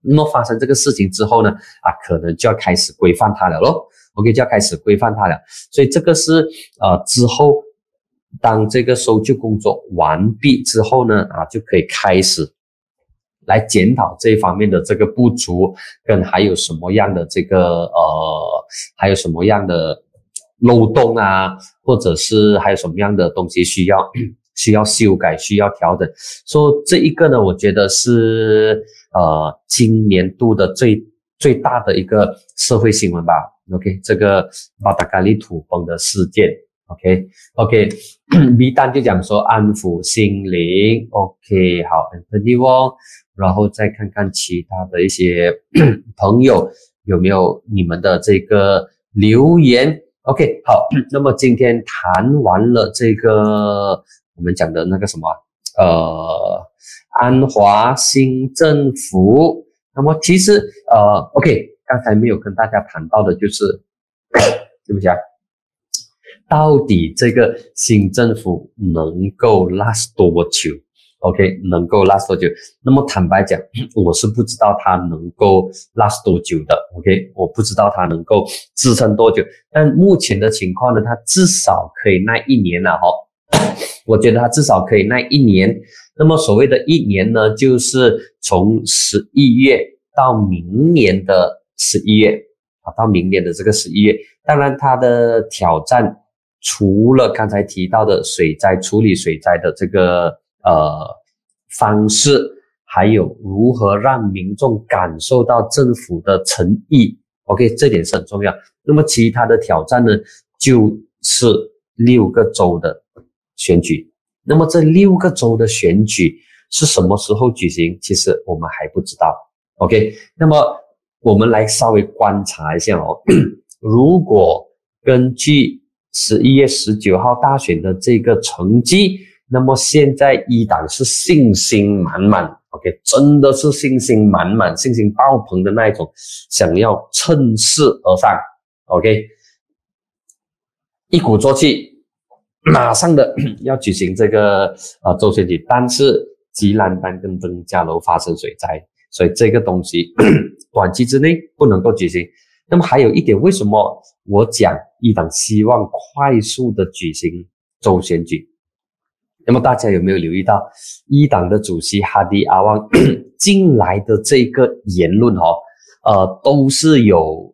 Speaker 1: 那么发生这个事情之后呢，啊，可能就要开始规范它了咯。OK，就要开始规范它了。所以这个是呃之后，当这个搜救工作完毕之后呢，啊，就可以开始来检讨这一方面的这个不足，跟还有什么样的这个呃，还有什么样的漏洞啊，或者是还有什么样的东西需要需要修改、需要调整。说这一个呢，我觉得是。呃，今年度的最最大的一个社会新闻吧，OK，这个巴达卡利土崩的事件，OK，OK，B 单就讲说安抚心灵，OK，好，Anthony Wong，然后再看看其他的一些 朋友有没有你们的这个留言，OK，好，那么今天谈完了这个我们讲的那个什么，呃。安华新政府，那么其实呃，OK，刚才没有跟大家谈到的就是，对不起啊，到底这个新政府能够 last 多久？OK，能够 last 多久？那么坦白讲，我是不知道它能够 last 多久的。OK，我不知道它能够支撑多久，但目前的情况呢，它至少可以耐一年了哈。我觉得他至少可以耐一年。那么所谓的一年呢，就是从十一月到明年的十一月啊，到明年的这个十一月。当然，他的挑战除了刚才提到的水灾处理水灾的这个呃方式，还有如何让民众感受到政府的诚意。OK，这点是很重要。那么其他的挑战呢，就是六个州的选举。那么这六个州的选举是什么时候举行？其实我们还不知道。OK，那么我们来稍微观察一下哦。如果根据十一月十九号大选的这个成绩，那么现在一党是信心满满。OK，真的是信心满满、信心爆棚的那一种，想要趁势而上。OK，一鼓作气。马上的 要举行这个呃周选举，但是吉兰丹跟登嘉楼发生水灾，所以这个东西 短期之内不能够举行。那么还有一点，为什么我讲一党希望快速的举行周选举？那么大家有没有留意到一党的主席哈迪阿旺 进来的这个言论？哈，呃，都是有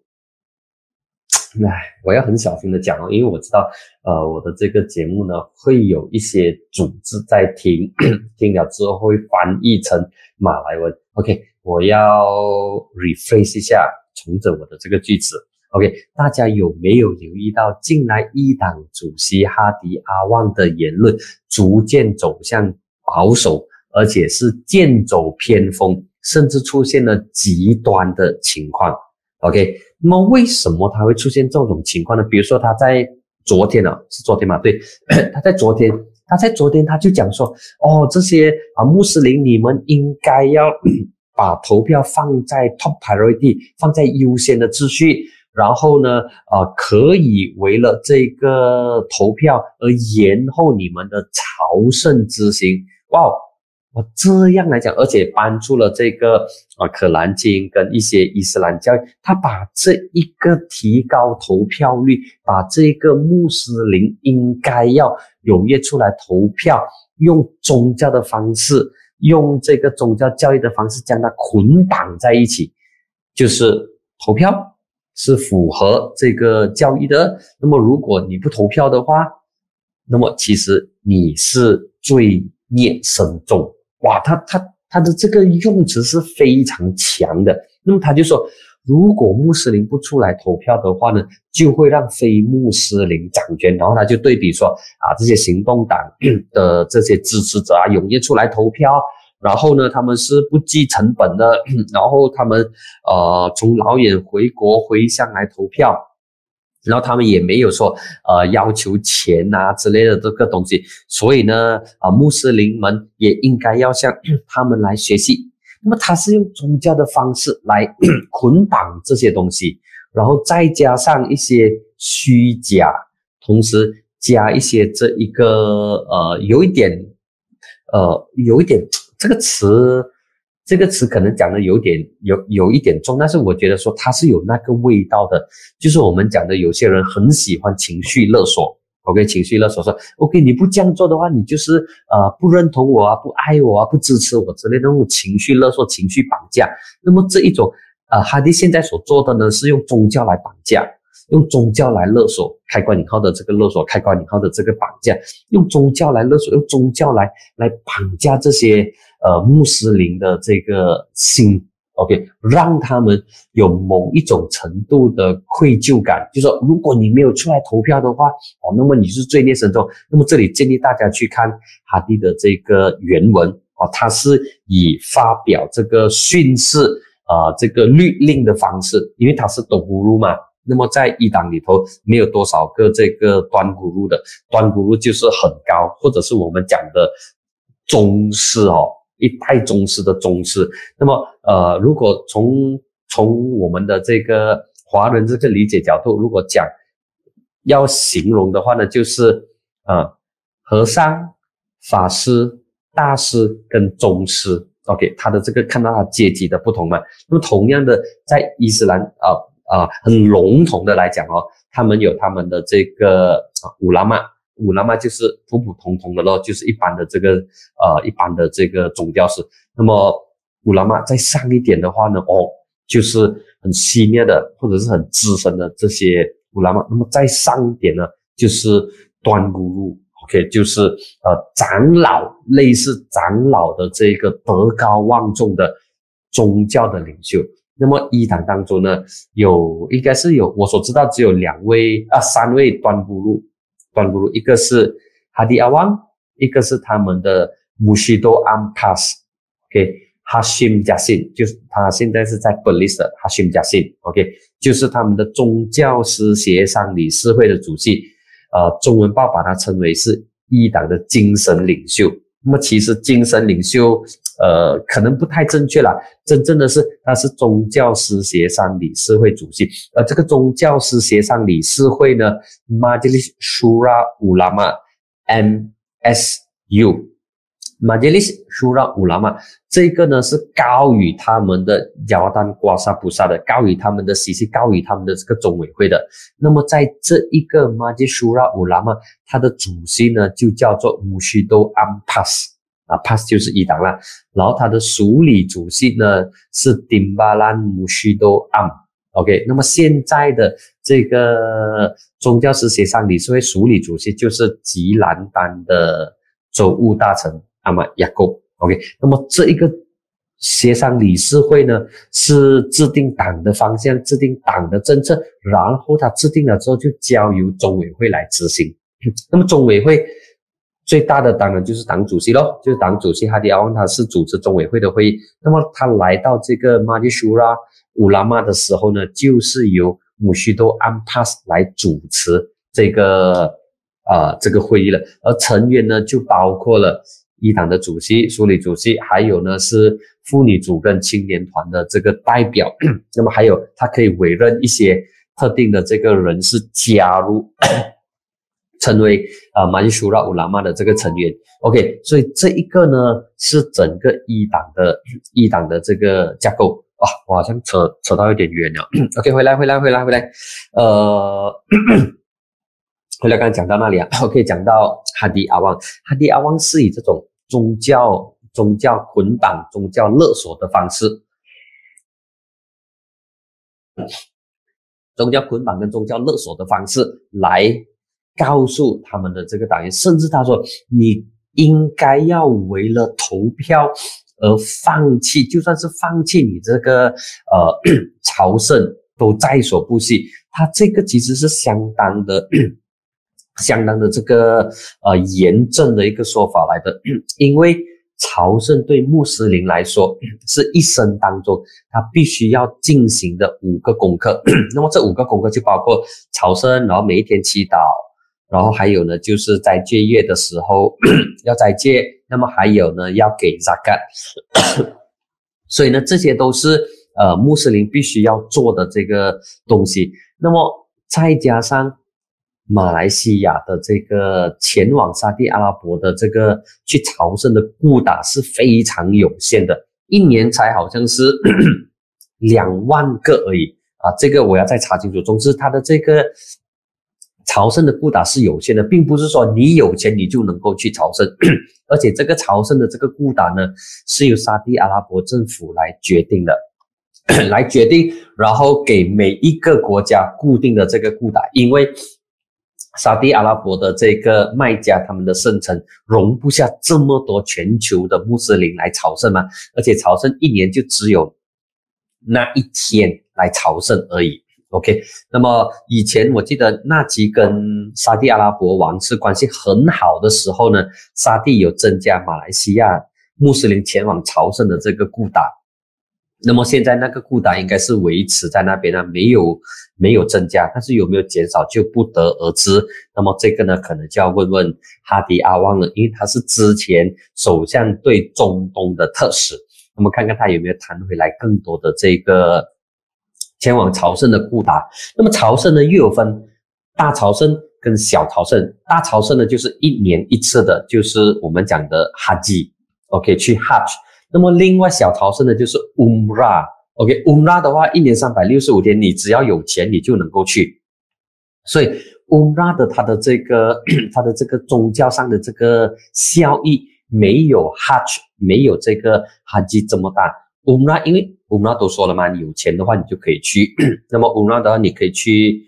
Speaker 1: 哎，我要很小心的讲哦，因为我知道，呃，我的这个节目呢，会有一些组织在听，听了之后会翻译成马来文。OK，我要 rephrase 一下，重整我的这个句子。OK，大家有没有留意到，近来一党主席哈迪阿旺的言论逐渐走向保守，而且是剑走偏锋，甚至出现了极端的情况。OK，那么为什么他会出现这种情况呢？比如说他在昨天呢，是昨天嘛？对，他在昨天，他在昨天他就讲说，哦，这些啊穆斯林，你们应该要 把投票放在 top priority，放在优先的秩序。然后呢，啊，可以为了这个投票而延后你们的朝圣之行。哇，我这样来讲，而且搬出了这个啊《可兰经》跟一些伊斯兰教育，他把这一个提高投票率，把这个穆斯林应该要踊跃出来投票，用宗教的方式，用这个宗教教育的方式将它捆绑在一起，就是投票。是符合这个教义的。那么，如果你不投票的话，那么其实你是罪孽深重。哇，他他他的这个用词是非常强的。那么他就说，如果穆斯林不出来投票的话呢，就会让非穆斯林掌权。然后他就对比说啊，这些行动党的这些支持者啊，踊跃出来投票。然后呢，他们是不计成本的，然后他们呃从老远回国回乡来投票，然后他们也没有说呃要求钱啊之类的这个东西，所以呢啊穆斯林们也应该要向他们来学习。那么他是用宗教的方式来捆绑这些东西，然后再加上一些虚假，同时加一些这一个呃有一点呃有一点。这个词，这个词可能讲的有点有有一点重，但是我觉得说它是有那个味道的，就是我们讲的有些人很喜欢情绪勒索，OK，情绪勒索说，OK，你不这样做的话，你就是呃不认同我啊，不爱我啊，不支持我之类的那种情绪勒索、情绪绑架。那么这一种，呃，哈迪现在所做的呢，是用宗教来绑架。用宗教来勒索，开关引号的这个勒索，开关引号的这个绑架，用宗教来勒索，用宗教来来绑架这些呃穆斯林的这个心，OK，让他们有某一种程度的愧疚感，就说如果你没有出来投票的话，哦，那么你是罪孽深重。那么这里建议大家去看哈迪的这个原文哦，他是以发表这个训示啊这个律令的方式，因为他是懂咕噜嘛。那么在一党里头没有多少个这个端咕噜的，端咕噜就是很高，或者是我们讲的宗师哦，一代宗师的宗师。那么呃，如果从从我们的这个华人这个理解角度，如果讲要形容的话呢，就是啊，和尚、法师、大师跟宗师。OK，他的这个看到他阶级的不同嘛。那么同样的，在伊斯兰啊。啊，很笼统的来讲哦，他们有他们的这个啊乌拉玛，乌拉玛就是普普通通的咯，就是一般的这个呃一般的这个宗教师。那么乌拉玛再上一点的话呢，哦，就是很犀利的或者是很资深的这些乌拉玛。那么再上一点呢，就是端咕噜，OK，就是呃长老，类似长老的这个德高望重的宗教的领袖。那么一党当中呢，有应该是有我所知道只有两位啊，三位端咕噜，端咕噜，一个是哈迪阿旺，一个是他们的穆希多安帕斯，OK，哈辛加辛，就是他现在是在布里斯的哈辛加辛，OK，就是他们的宗教师协商理事会的主席，呃，中文报把他称为是一党的精神领袖。那么其实精神领袖。呃，可能不太正确了。真正的是，他是宗教师协商理事会主席。而这个宗教师协商理事会呢，Majlis Shura Ulama（MSU），Majlis Shura Ulama 这个呢是高于他们的亚丹瓜萨菩萨的，高于他们的西西，高于他们的这个总委会的。那么在这一个 Majlis Shura Ulama，它的主席呢就叫做 Mushido Ampas。啊，pass 就是一党了，然后他的署理主席呢是丁巴兰姆须多安，OK，那么现在的这个宗教师协商理事会署理主席就是吉兰丹的州务大臣阿玛亚贡。OK，那么这一个协商理事会呢，是制定党的方向，制定党的政策，然后他制定了之后就交由中委会来执行。那么中委会最大的当然就是党主席咯，就是党主席哈迪阿旺他是主持中委会的会议。那么他来到这个马吉舒拉乌拉玛的时候呢，就是由姆须多安帕斯来主持这个啊这个会议了。而成员呢就包括了。一党的主席、署理主席，还有呢是妇女组跟青年团的这个代表，那么还有他可以委任一些特定的这个人士加入，成为啊马吉苏拉乌拉玛的这个成员。OK，所以这一个呢是整个一党的一党的这个架构啊，我好像扯扯到有点远了。OK，回来回来回来回来，呃。回来刚刚讲到那里啊，我可以讲到哈迪阿旺。哈迪阿旺是以这种宗教、宗教捆绑、宗教勒索的方式，宗教捆绑跟宗教勒索的方式来告诉他们的这个党员，甚至他说你应该要为了投票而放弃，就算是放弃你这个呃 朝圣都在所不惜。他这个其实是相当的。相当的这个呃严正的一个说法来的，因为朝圣对穆斯林来说是一生当中他必须要进行的五个功课。那么这五个功课就包括朝圣，然后每一天祈祷，然后还有呢就是在借月的时候 要再借，那么还有呢要给 zakat。所以呢这些都是呃穆斯林必须要做的这个东西。那么再加上。马来西亚的这个前往沙地阿拉伯的这个去朝圣的顾打是非常有限的，一年才好像是 两万个而已啊！这个我要再查清楚。总之，他的这个朝圣的顾打是有限的，并不是说你有钱你就能够去朝圣，而且这个朝圣的这个顾打呢，是由沙地阿拉伯政府来决定的，来决定，然后给每一个国家固定的这个顾打，因为。沙地阿拉伯的这个卖家，他们的圣城容不下这么多全球的穆斯林来朝圣嘛？而且朝圣一年就只有那一天来朝圣而已。OK，那么以前我记得纳吉跟沙地阿拉伯王室关系很好的时候呢，沙地有增加马来西亚穆斯林前往朝圣的这个固达。那么现在那个固达应该是维持在那边呢，没有没有增加，但是有没有减少就不得而知。那么这个呢，可能就要问问哈迪阿旺了，因为他是之前首相对中东的特使，那么看看他有没有谈回来更多的这个前往朝圣的布达。那么朝圣呢又有分大朝圣跟小朝圣，大朝圣呢就是一年一次的，就是我们讲的哈吉，OK 去 Hajj。那么另外小朝圣呢，就是 UMRA，OK，UMRA 的话，一年三百六十五天，你只要有钱，你就能够去。所以 UMRA 的它的这个它的这个宗教上的这个效益，没有 Hajj 没有这个哈吉这么大。Umrah 因为 Umrah 都说了嘛，你有钱的话，你就可以去。那么 Umrah 的话，你可以去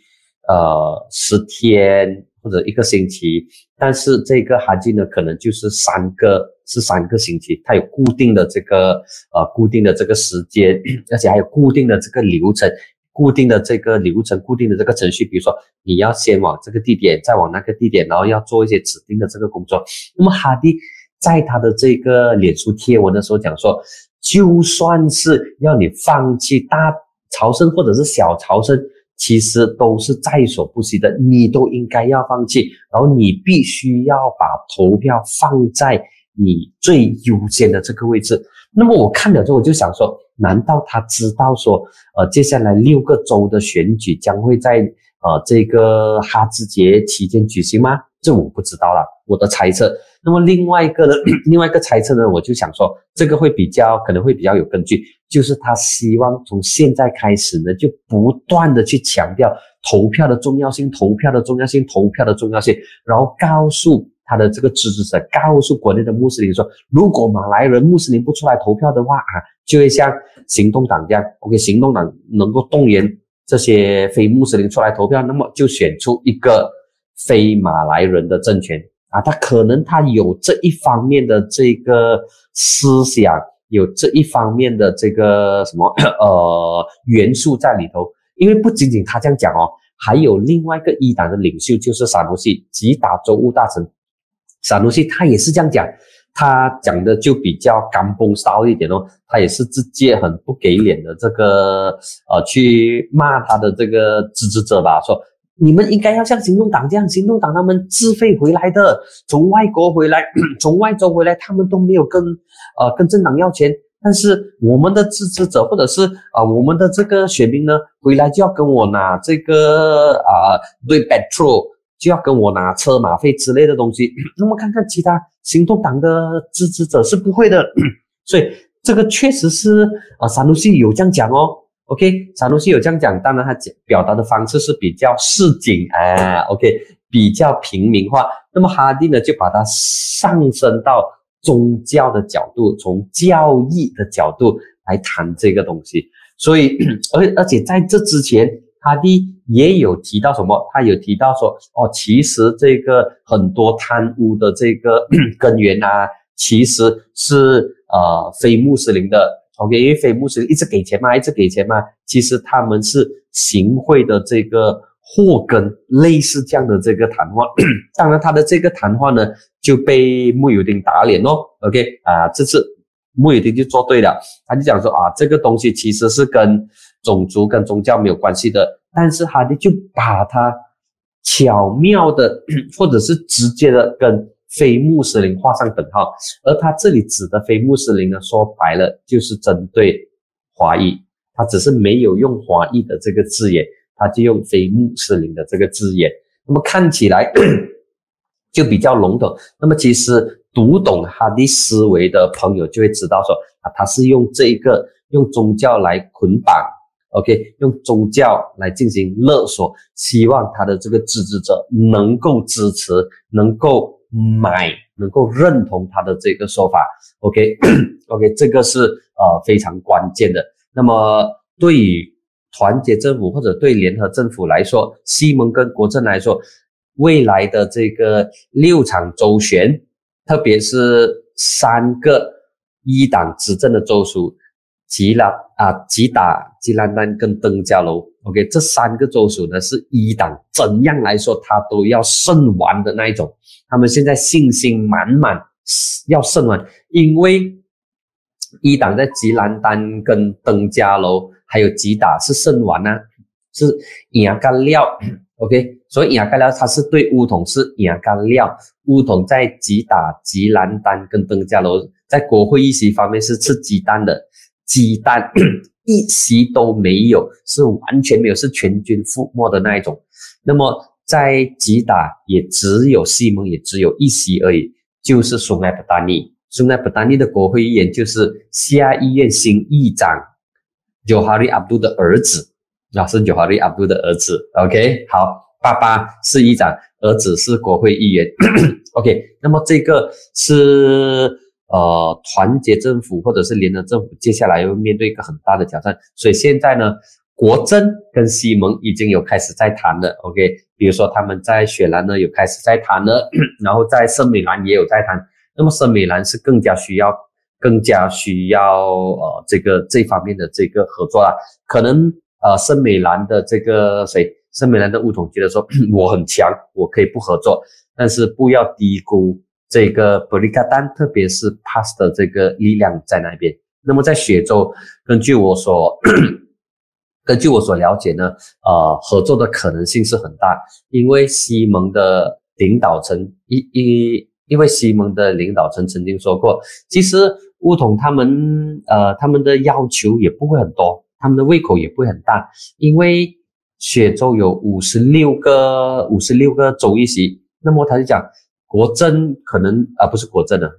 Speaker 1: 呃十天或者一个星期，但是这个 Hajj 呢，可能就是三个。是三个星期，它有固定的这个呃固定的这个时间，而且还有固定的这个流程，固定的这个流程，固定的这个程序。比如说，你要先往这个地点，再往那个地点，然后要做一些指定的这个工作。那么哈迪在他的这个脸书贴文的时候讲说，就算是要你放弃大朝圣或者是小朝圣，其实都是在所不惜的，你都应该要放弃，然后你必须要把投票放在。你最优先的这个位置，那么我看了之后，我就想说，难道他知道说，呃，接下来六个州的选举将会在呃这个哈兹节期间举行吗？这我不知道了，我的猜测。那么另外一个呢，另外一个猜测呢，我就想说，这个会比较可能会比较有根据，就是他希望从现在开始呢，就不断的去强调投票的重要性，投票的重要性，投票的重要性，然后告诉。他的这个支持者告诉国内的穆斯林说：“如果马来人穆斯林不出来投票的话啊，就会像行动党这样，OK，行动党能够动员这些非穆斯林出来投票，那么就选出一个非马来人的政权啊，他可能他有这一方面的这个思想，有这一方面的这个什么 呃元素在里头，因为不仅仅他这样讲哦，还有另外一个一党的领袖就是萨努西，吉打州务大臣，萨努西他也是这样讲。他讲的就比较干崩骚一点哦，他也是直接很不给脸的这个呃去骂他的这个支持者吧，说你们应该要像行动党这样，行动党他们自费回来的，从外国回来，从外州回来，他们都没有跟呃跟政党要钱，但是我们的支持者或者是啊我们的这个选民呢，回来就要跟我拿这个啊对 petrol。就要跟我拿车马费之类的东西，那么看看其他行动党的支持者是不会的，所以这个确实是啊，萨努西有这样讲哦，OK，萨努西有这样讲，当然他讲表达的方式是比较市井啊，OK，比较平民化。那么哈迪呢，就把它上升到宗教的角度，从教义的角度来谈这个东西。所以，而而且在这之前。哈迪也有提到什么？他有提到说，哦，其实这个很多贪污的这个 根源啊，其实是呃非穆斯林的。OK，因为非穆斯林一直给钱嘛，一直给钱嘛，其实他们是行贿的这个祸根，类似这样的这个谈话。当然，他的这个谈话呢就被穆尤丁打脸哦。OK，啊，这次穆尤丁就做对了，他就讲说啊，这个东西其实是跟。种族跟宗教没有关系的，但是哈迪就把它巧妙的，或者是直接的跟非穆斯林画上等号。而他这里指的非穆斯林呢，说白了就是针对华裔，他只是没有用华裔的这个字眼，他就用非穆斯林的这个字眼。那么看起来 就比较笼统。那么其实读懂哈迪思维的朋友就会知道说啊，他是用这一个用宗教来捆绑。OK，用宗教来进行勒索，希望他的这个支持者能够支持，能够买，能够认同他的这个说法。OK，OK，这个是呃非常关键的。那么对于团结政府或者对联合政府来说，西蒙跟国政来说，未来的这个六场周旋，特别是三个一党执政的州属。吉拉啊，吉打、吉兰丹跟登嘉楼，OK，这三个州属呢是一党，怎样来说他都要胜完的那一种。他们现在信心满满，要胜完，因为一党在吉兰丹跟登嘉楼还有吉打是胜完呢，是赢干料，OK，所以亚干料他是对乌统是赢干料，乌统在吉打、吉兰丹跟登嘉楼在国会议席方面是吃鸡蛋的。鸡蛋 一席都没有，是完全没有，是全军覆没的那一种。那么在吉打也只有西蒙，也只有一席而已，就是苏奈布达尼。苏奈布达尼的国会议员就是下议院新议长 Johari Abdul 的儿子，啊，是 Johari Abdul 的儿子。OK，好，爸爸是议长，儿子是国会议员。OK，那么这个是。呃，团结政府或者是联合政府，接下来又面对一个很大的挑战。所以现在呢，国政跟西蒙已经有开始在谈了。OK，比如说他们在雪兰呢有开始在谈了，然后在圣美兰也有在谈。那么圣美兰是更加需要、更加需要呃这个这方面的这个合作啦。可能呃圣美兰的这个谁，圣美兰的乌统觉得说 我很强，我可以不合作，但是不要低估。这个布里卡丹，特别是 PAS 的这个力量在那边。那么在雪州，根据我所 根据我所了解呢，呃，合作的可能性是很大，因为西蒙的领导层一一，因为西蒙的领导层曾经说过，其实乌统他们呃他们的要求也不会很多，他们的胃口也不会很大，因为雪州有五十六个五十六个州议席，那么他就讲。国珍可能啊不是国政的，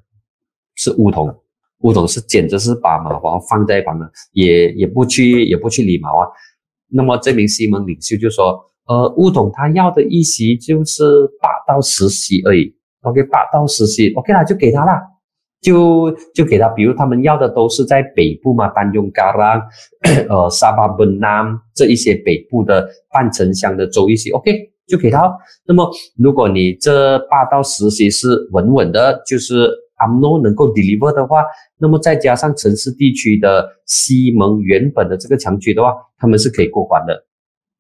Speaker 1: 是乌统，乌统是简直是把马王放在一旁的，也也不去也不去理毛啊。那么这名西蒙领袖就说，呃，乌统他要的一席就是八到十席而已，OK，八到十席，OK 啦，就给他啦，就就给他，比如他们要的都是在北部嘛，丹雍嘎拉，呃，沙巴本南这一些北部的半城乡的州一些，OK，就给他。那么如果你这八到实习是稳稳的，就是 AMNO 能够 deliver 的话，那么再加上城市地区的西蒙原本的这个强区的话，他们是可以过关的。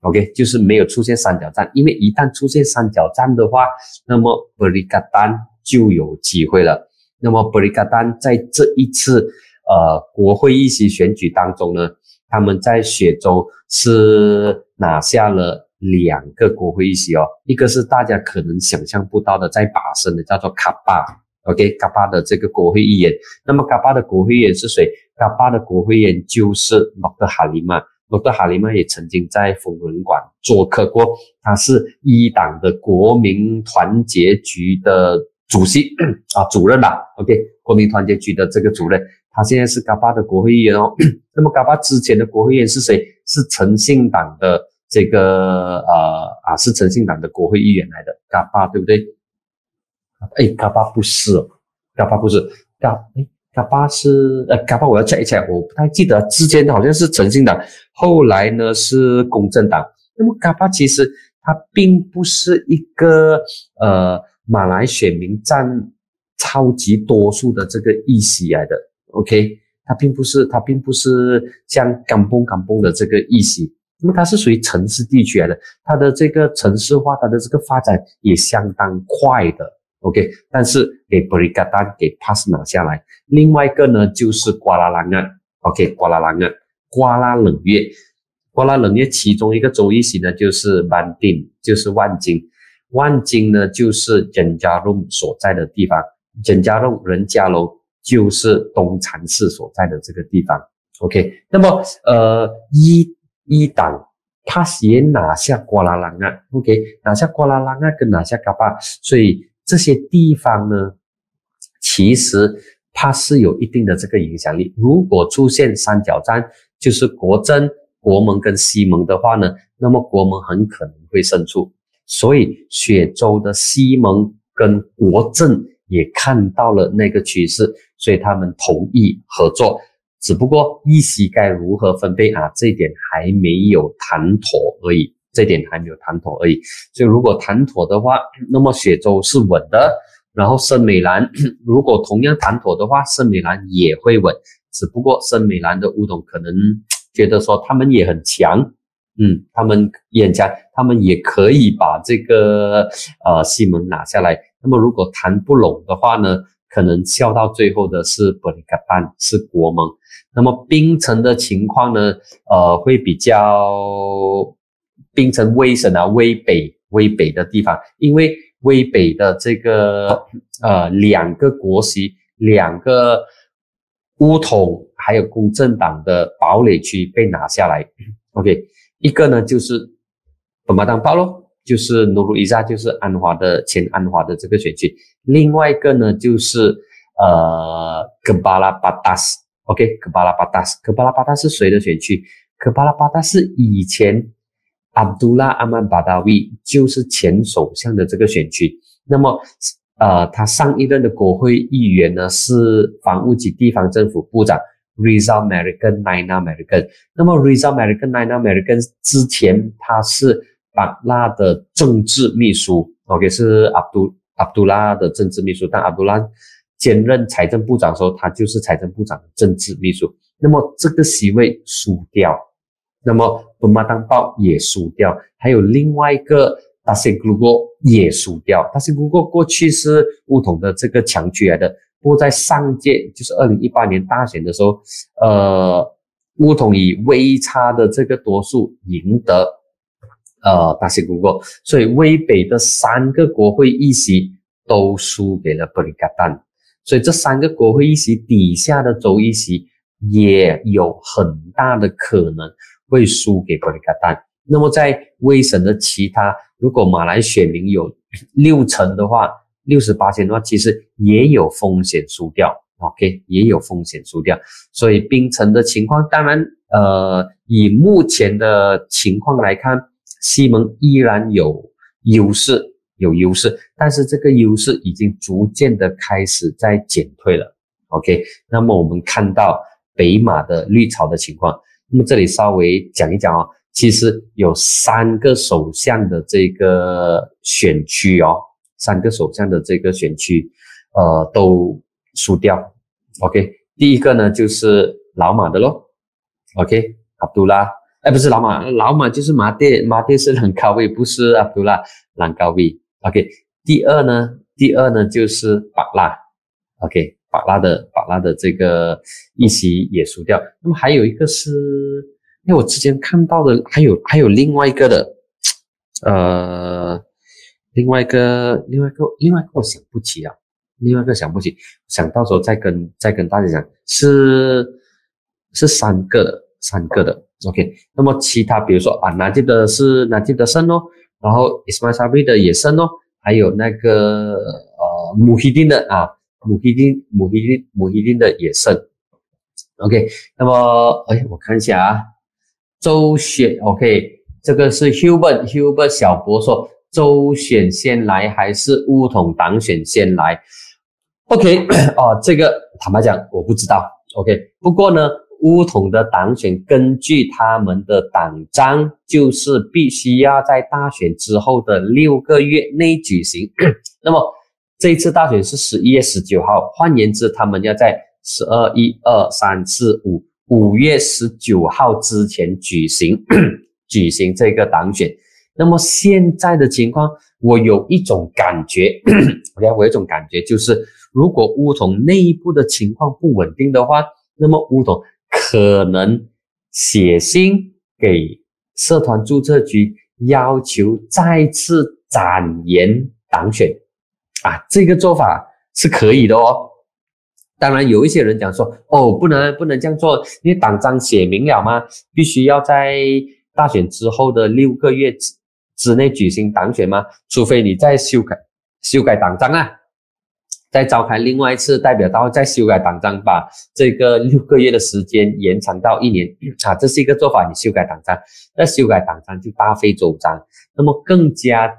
Speaker 1: OK，就是没有出现三角战，因为一旦出现三角战的话，那么布里卡丹就有机会了。那么布里卡丹在这一次呃国会议席选举当中呢，他们在雪州是拿下了两个国会议席哦，一个是大家可能想象不到的，在巴生的叫做卡巴，OK，卡巴的这个国会议员。那么卡巴的国会议员是谁？卡巴的国会议员就是诺德哈里曼。诺德哈里曼也曾经在疯人馆做客过，他是一党的国民团结局的。主席啊，主任吧，OK，国民团结局的这个主任，他现在是嘎巴的国会议员哦。那么嘎巴之前的国会议员是谁？是诚信党的这个呃啊，是诚信党的国会议员来的嘎巴，对不对？哎，嘎巴不是哦，嘎巴不是嘎哎，嘎巴是呃嘎巴，我要 check 一下，我不太记得之前好像是诚信党，后来呢是公正党。那么嘎巴其实它并不是一个呃。马来选民占超级多数的这个议席来的，OK，它并不是它并不是像港崩港崩的这个议席，那么它是属于城市地区来的，它的这个城市化，它的这个发展也相当快的，OK，但是给布里加丹给 pass 拿下来，另外一个呢就是瓜拉兰岸，OK，瓜拉兰岸，瓜拉冷月，瓜拉冷月其中一个州一席呢就是曼丁，就是万金。万金呢，就是任家龙所在的地方。任家龙、任家楼就是东禅寺所在的这个地方。OK，那么呃，一一党他先拿下瓜拉兰啊，OK，拿下瓜拉兰啊，跟拿下嘎巴，所以这些地方呢，其实它是有一定的这个影响力。如果出现三角战，就是国政、国盟跟西盟的话呢，那么国盟很可能会胜出。所以雪州的西盟跟国政也看到了那个趋势，所以他们同意合作。只不过议席该如何分配啊？这点还没有谈妥而已，这点还没有谈妥而已。所以如果谈妥的话，那么雪州是稳的。然后森美兰 如果同样谈妥的话，森美兰也会稳。只不过森美兰的乌董可能觉得说他们也很强。嗯，他们眼前，他们也可以把这个呃西门拿下来。那么如果谈不拢的话呢，可能笑到最后的是伯利卡丹，是国盟。那么冰城的情况呢，呃，会比较冰城威省啊，威北威北的地方，因为威北的这个呃两个国席，两个乌统还有公正党的堡垒区被拿下来，OK。一个呢就是本马当包咯，就是努鲁伊扎，就是安华的前安华的这个选区。另外一个呢就是呃科巴拉巴达斯，OK，科巴拉巴达斯，科巴拉巴达是谁的选区？科巴拉巴达是以前阿杜拉阿曼巴达维，就是前首相的这个选区。那么呃，他上一任的国会议员呢是房屋及地方政府部长。Rizal American, Nine American。那么 Rizal American, Nine American 之前他是巴拉的政治秘书，OK 是阿杜阿杜拉的政治秘书。但阿杜拉兼任财政部长的时候，他就是财政部长的政治秘书。那么这个席位输掉，那么本马当报也输掉，还有另外一个大西古国也输掉。大西古国过去是乌统的这个强区来的。不过在上届就是二零一八年大选的时候，呃，乌统以微差的这个多数赢得呃大西古国，所以威北的三个国会议席都输给了布里加丹，所以这三个国会议席底下的州议席也有很大的可能会输给布里加丹。那么在威省的其他，如果马来选民有六成的话。六十八千的话，其实也有风险输掉，OK，也有风险输掉。所以槟城的情况，当然，呃，以目前的情况来看，西蒙依然有优势，有优势，但是这个优势已经逐渐的开始在减退了 OK，那么我们看到北马的绿潮的情况，那么这里稍微讲一讲哦，其实有三个首相的这个选区哦，三个首相的这个选区，呃，都输掉。OK，第一个呢就是老马的咯，OK，阿杜拉，哎，不是老马，老马就是马迭，马迭是兰高威，不是阿杜拉，兰高威。OK，第二呢，第二呢就是巴拉，OK。法拉的法拉的这个一席也输掉，那么还有一个是，因为我之前看到的还有还有另外一个的，呃，另外一个另外一个另外一个我想不起啊，另外一个想不起，想到时候再跟再跟大家讲，是是三个的。三个的，OK，那么其他比如说啊，拿吉的是拿吉的胜哦，然后伊斯迈沙比的也胜哦，还有那个呃穆希丁的啊。母希丁、母希丁、母希丁的也胜，OK。那么，哎，我看一下啊，周选，OK，这个是 Hubert，Hubert 小博说，周选先来还是乌统党选先来？OK，哦，这个坦白讲我不知道，OK。不过呢，乌统的党选根据他们的党章，就是必须要在大选之后的六个月内举行，那么。这一次大选是十一月十九号，换言之，他们要在十二一二三四五五月十九号之前举行 举行这个党选。那么现在的情况，我有一种感觉，OK，我有一种感觉，就是如果乌统内部的情况不稳定的话，那么乌统可能写信给社团注册局，要求再次展延党选。啊，这个做法是可以的哦。当然，有一些人讲说，哦，不能不能这样做，因为党章写明了吗，必须要在大选之后的六个月之之内举行党选吗，除非你再修改修改党章啊，再召开另外一次代表大会，再修改党章，把这个六个月的时间延长到一年啊，这是一个做法。你修改党章，那修改党章就大费周章，那么更加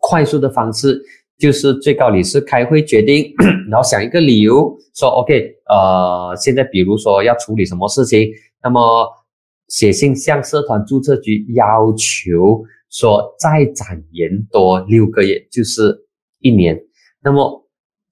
Speaker 1: 快速的方式。就是最高理事开会决定，然后想一个理由说 OK，呃，现在比如说要处理什么事情，那么写信向社团注册局要求说再展延多六个月，就是一年。那么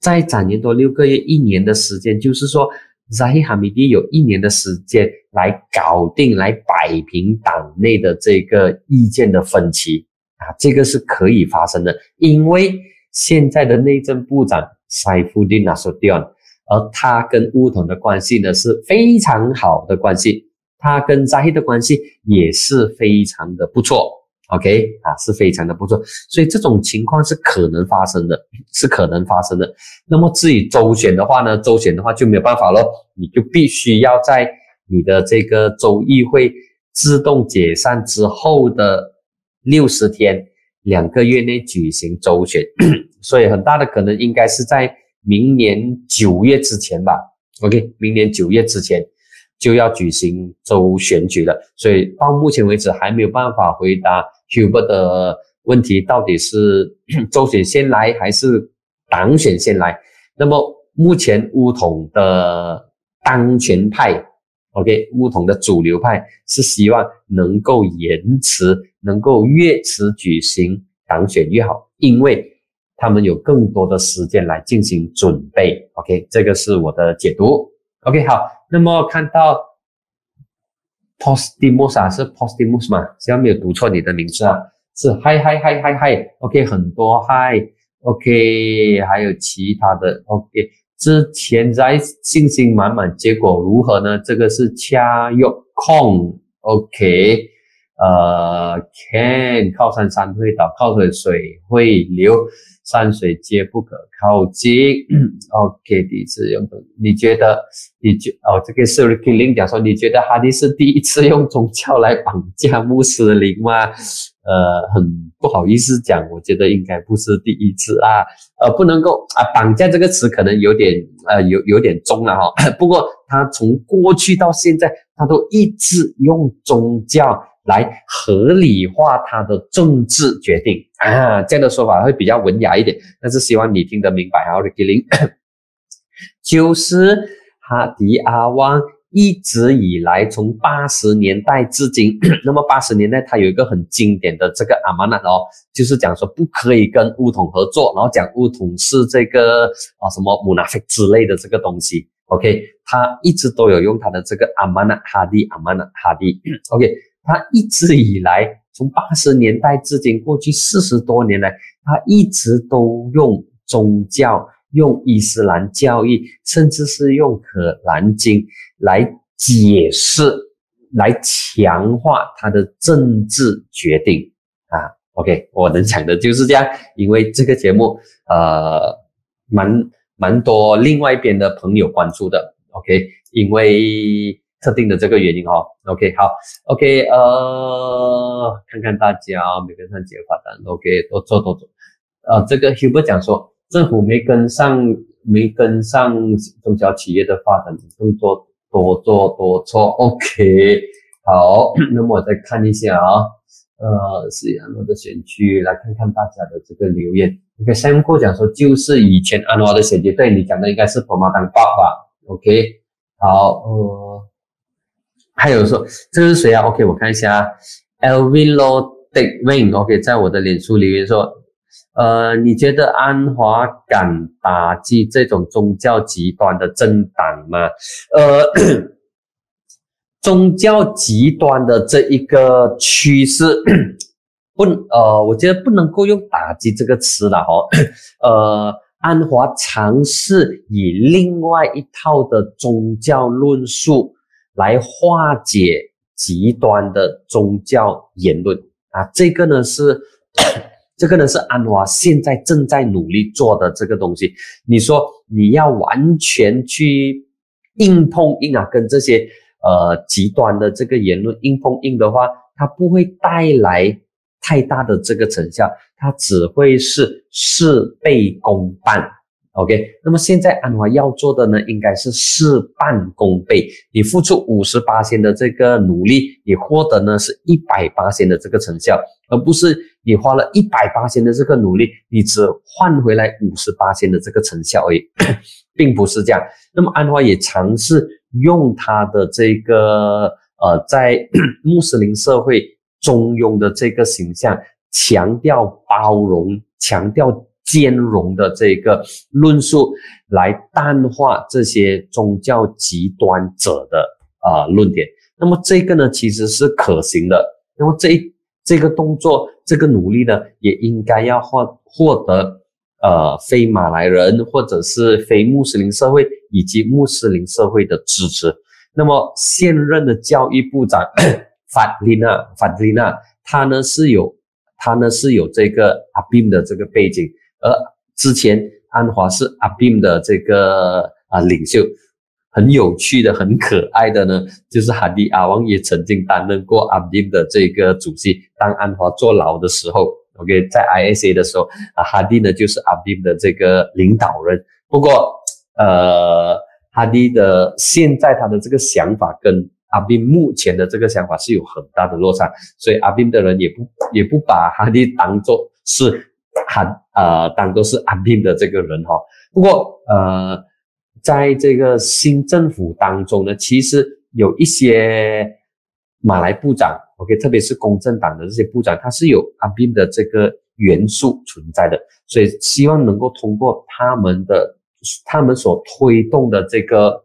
Speaker 1: 再展延多六个月，一年的时间，就是说扎希哈米蒂有一年的时间来搞定、来摆平党内的这个意见的分歧啊，这个是可以发生的，因为。现在的内政部长塞夫丁纳索迪安，而他跟乌统的关系呢是非常好的关系，他跟扎希的关系也是非常的不错。OK 啊，是非常的不错，所以这种情况是可能发生的，是可能发生的。那么至于周选的话呢，周选的话就没有办法咯，你就必须要在你的这个州议会自动解散之后的六十天。两个月内举行周选，所以很大的可能应该是在明年九月之前吧。OK，明年九月之前就要举行周选举了，所以到目前为止还没有办法回答 Hubert 的问题，到底是 周选先来还是党选先来？那么目前乌统的当权派，OK，乌统的主流派是希望能够延迟。能够越迟举行党选越好，因为他们有更多的时间来进行准备。OK，这个是我的解读。OK，好，那么看到 Postimus 啊，是 Postimus 吗？只要没有读错你的名字啊，是 Hi Hi Hi Hi Hi。OK，很多 Hi。OK，还有其他的 OK。之前在信心满满，结果如何呢？这个是恰用空。OK。呃，can 靠山山会倒，靠水水会流，山水皆不可靠近。OK，第一次用，你觉得？你觉哦，这个是 Ricky 讲说，你觉得哈迪是第一次用宗教来绑架穆斯林吗？呃，很不好意思讲，我觉得应该不是第一次啊。呃，不能够啊，绑架这个词可能有点呃，有有点重了哈。不过他从过去到现在，他都一直用宗教。来合理化他的政治决定啊，这样的说法会比较文雅一点，但是希望你听得明白啊，Ricky 林。就是哈迪阿旺一直以来从八十年代至今，那么八十年代他有一个很经典的这个阿曼纳哦，就是讲说不可以跟乌统合作，然后讲乌统是这个啊什么姆纳菲之类的这个东西。OK，他一直都有用他的这个阿曼纳哈迪阿曼纳哈迪。OK，他一直以来从八十年代至今，过去四十多年来，他一直都用宗教、用伊斯兰教义，甚至是用可兰经来解释、来强化他的政治决定啊。OK，我能讲的就是这样，因为这个节目呃蛮。蛮多另外一边的朋友关注的，OK，因为特定的这个原因哈，OK，好，OK，呃，看看大家没跟上节发展，OK，多做多做，呃，这个 Huber 讲说政府没跟上，没跟上中小企业的发展，动作多做多错，OK，好，那么我再看一下啊。呃，是安华的选区，来看看大家的这个留言。OK，Sam 过讲说，就是以前安华的选区，对你讲的应该是婆妈当爸爸。OK，好，呃，还有说这是谁啊？OK，我看一下，Elvilo Dick Wing，OK，在我的脸书留言说，呃，你觉得安华敢打击这种宗教极端的政党吗？呃。宗教极端的这一个趋势，不，呃，我觉得不能够用打击这个词了哈。呃，安华尝试以另外一套的宗教论述来化解极端的宗教言论啊，这个呢是，这个呢是安华现在正在努力做的这个东西。你说你要完全去硬碰硬啊，跟这些。呃，极端的这个言论硬碰硬的话，它不会带来太大的这个成效，它只会是事倍功半。OK，那么现在安华要做的呢，应该是事半功倍。你付出五十八千的这个努力，你获得呢是一百八仙的这个成效，而不是你花了一百八仙的这个努力，你只换回来五十八千的这个成效而已，并不是这样。那么安华也尝试用他的这个呃，在 穆斯林社会中庸的这个形象，强调包容，强调。兼容的这个论述来淡化这些宗教极端者的啊论点，那么这个呢其实是可行的。那么这这个动作，这个努力呢，也应该要获获得呃非马来人或者是非穆斯林社会以及穆斯林社会的支持。那么现任的教育部长 法丽娜法丽娜，她呢是有他呢是有这个阿宾的这个背景。而之前安华是阿宾的这个啊领袖，很有趣的、很可爱的呢，就是哈迪阿旺也曾经担任过阿宾的这个主席。当安华坐牢的时候，OK，在 ISA 的时候啊，哈迪呢就是阿宾的这个领导人。不过，呃，哈迪的现在他的这个想法跟阿宾目前的这个想法是有很大的落差，所以阿宾的人也不也不把哈迪当做是。喊呃，当都是阿宾的这个人哈。不过呃，在这个新政府当中呢，其实有一些马来部长，OK，特别是公正党的这些部长，他是有阿宾的这个元素存在的，所以希望能够通过他们的他们所推动的这个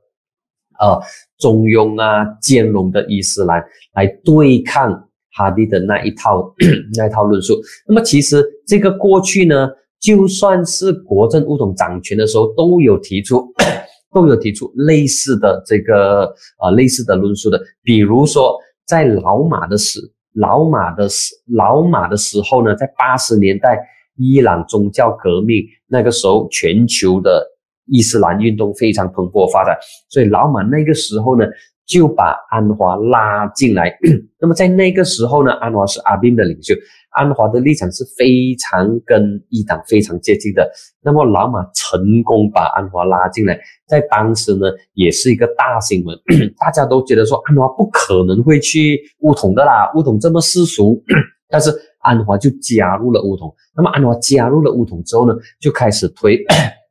Speaker 1: 呃中庸啊兼容的伊斯兰来对抗。哈迪的那一套 那一套论述，那么其实这个过去呢，就算是国政物种掌权的时候，都有提出 都有提出类似的这个啊类似的论述的。比如说，在老马的时老马的时老马的时候呢，在八十年代伊朗宗教革命那个时候，全球的伊斯兰运动非常蓬勃发展，所以老马那个时候呢。就把安华拉进来。那么在那个时候呢，安华是阿宾的领袖，安华的立场是非常跟一党非常接近的。那么老马成功把安华拉进来，在当时呢，也是一个大新闻，大家都觉得说安华不可能会去乌统的啦，乌统这么世俗。但是安华就加入了乌统。那么安华加入了乌统之后呢，就开始推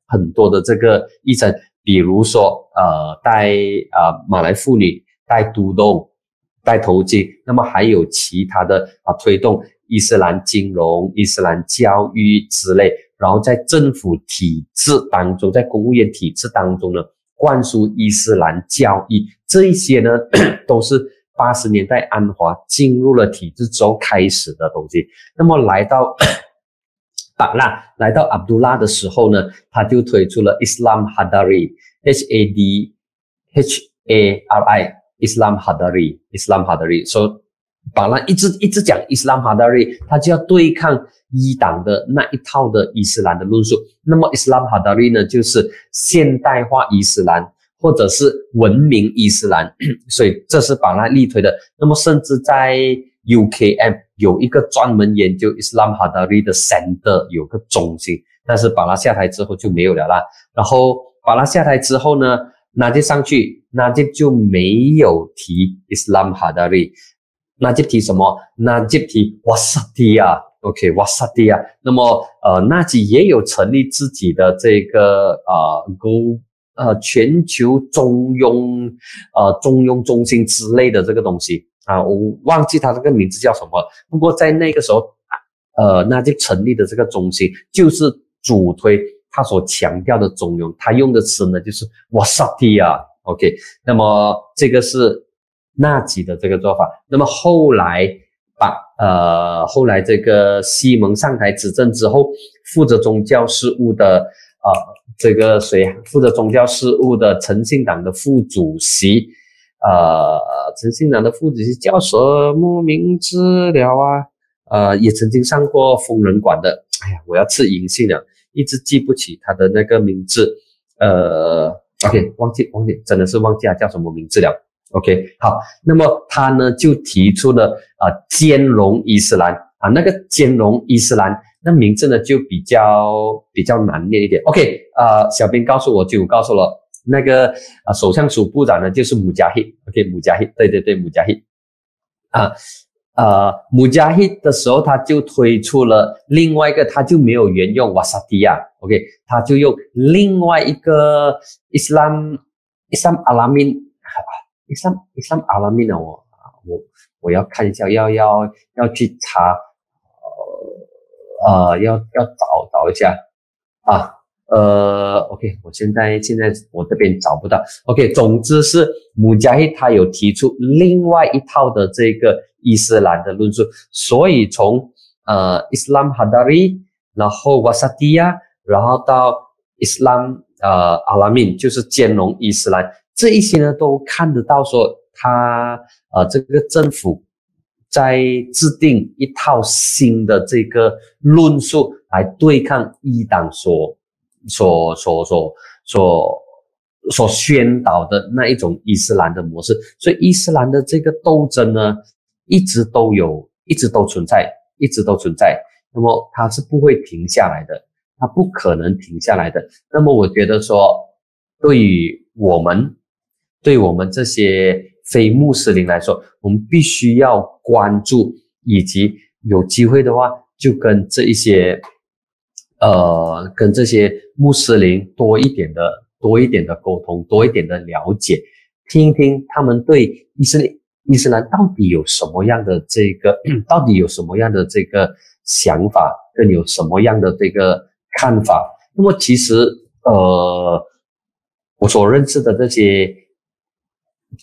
Speaker 1: 很多的这个议程，比如说呃戴啊马来妇女戴都洞、戴头巾，那么还有其他的啊推动伊斯兰金融、伊斯兰教育之类，然后在政府体制当中，在公务员体制当中呢，灌输伊斯兰教义，这一些呢 都是。八十年代，安华进入了体制之后开始的东西。那么来到 巴拉，来到阿卜杜拉的时候呢，他就推出了 Islam H A D H A R I Islam Hadari Islam Hadari，。所以巴拉一直一直讲 Islam Hadari，他就要对抗一党的那一套的伊斯兰的论述。那么 Islam Hadari 呢，就是现代化伊斯兰。或者是文明伊斯兰，所以这是把它力推的。那么，甚至在 UKM 有一个专门研究 Islam Hadari 的 center 有个中心，但是把它下台之后就没有了啦。然后把它下台之后呢，那就上去，那就就没有提 Islam Hadari，那就提什么？那就提瓦萨蒂亚。，OK，瓦萨蒂亚。那么，呃，纳吉也有成立自己的这个啊 Go。呃，全球中庸，呃，中庸中心之类的这个东西啊，我忘记它这个名字叫什么。不过在那个时候，呃，那就成立的这个中心就是主推他所强调的中庸，他用的词呢就是 Wasatiyah。OK，那么这个是纳吉的这个做法。那么后来把呃，后来这个西蒙上台执政之后，负责宗教事务的啊。这个谁负责宗教事务的诚信党的副主席，呃，诚信党的副主席叫什么名字了啊？呃，也曾经上过疯人馆的。哎呀，我要吃银杏了，一直记不起他的那个名字。呃，OK，忘记忘记，真的是忘记他叫什么名字了。OK，好，那么他呢就提出了啊，兼容伊斯兰啊，那个兼容伊斯兰。那名字呢就比较比较难念一点。OK，呃，小编告诉我就告诉了那个啊，首相署部长呢就是姆加希。OK，姆加希，对对对，姆加希。啊，呃，姆加希的时候他就推出了另外一个，他就没有原用瓦萨蒂亚。OK，他就用另外一个伊斯兰伊斯兰阿拉敏，伊斯兰伊斯兰阿拉敏呢？我我我要看一下，要要要去查。呃呃，要要找找一下啊，呃，OK，我现在现在我这边找不到，OK，总之是穆加希他有提出另外一套的这个伊斯兰的论述，所以从呃，Islam Hadari，然后瓦萨蒂亚然后到 Islam 呃阿拉敏，就是兼容伊斯兰这一些呢，都看得到说他呃这个政府。在制定一套新的这个论述来对抗一党所所所所所所宣导的那一种伊斯兰的模式，所以伊斯兰的这个斗争呢，一直都有，一直都存在，一直都存在。那么它是不会停下来的，它不可能停下来的。那么我觉得说，对于我们，对我们这些。非穆斯林来说，我们必须要关注，以及有机会的话，就跟这一些，呃，跟这些穆斯林多一点的、多一点的沟通，多一点的了解，听一听他们对伊斯兰、伊斯兰到底有什么样的这个，到底有什么样的这个想法，跟有什么样的这个看法。那么，其实，呃，我所认识的这些。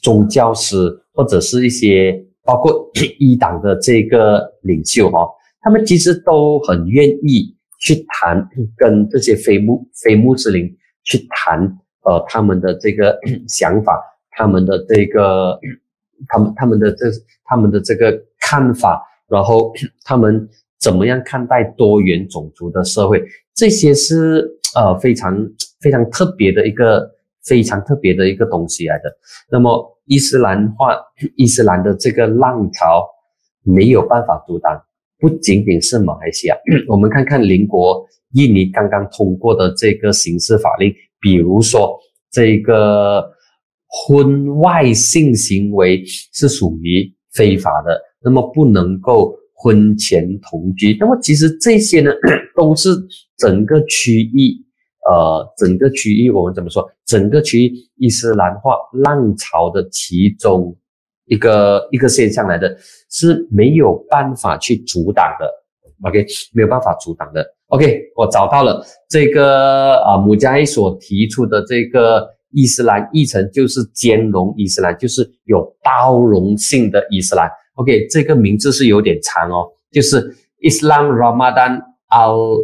Speaker 1: 宗教师或者是一些包括 一党的这个领袖哈，他们其实都很愿意去谈，跟这些非穆非穆斯林去谈，呃，他们的这个 想法，他们的这个，他们他们的这他们的这个看法，然后 他们怎么样看待多元种族的社会，这些是呃非常非常特别的一个。非常特别的一个东西来的。那么伊斯兰化、伊斯兰的这个浪潮没有办法阻挡，不仅仅是马来西亚。我们看看邻国印尼刚刚通过的这个刑事法令，比如说这个婚外性行为是属于非法的，那么不能够婚前同居。那么其实这些呢，都是整个区域。呃整个区域我们怎么说？整个区域伊斯兰化浪潮的其中一个一个现象来的，是没有办法去阻挡的。OK，没有办法阻挡的。OK，我找到了这个啊，姆加伊所提出的这个伊斯兰议程，就是兼容伊斯兰，就是有包容性的伊斯兰。OK，这个名字是有点长哦，就是 Islam Ramadan Al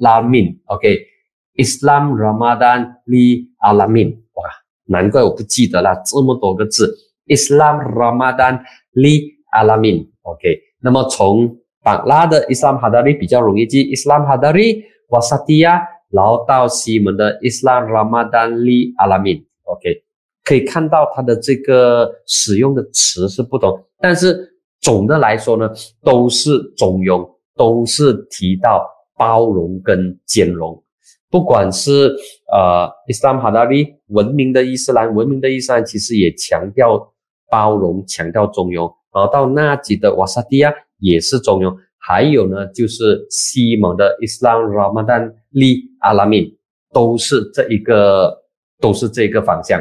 Speaker 1: Lamin。OK，Islam Ramadan Li Alamin。哇，难怪我不记得了这么多个字，Islam Ramadan Li Alamin。OK，那么从榜拉的 Islam Hadari 比较容易记，Islam Hadari Wasatia，然后到西门的 Islam Ramadan Li Alamin，OK，可以看到它的这个使用的词是不同，但是总的来说呢，都是中庸，都是提到包容跟兼容。不管是呃 Islam Hadari 文明的伊斯兰，文明的伊斯兰其实也强调包容，强调中庸。然后到纳吉的瓦萨蒂亚。也是中庸，还有呢，就是西蒙的 Islam Ramadan Li Alamin，都是这一个，都是这个方向。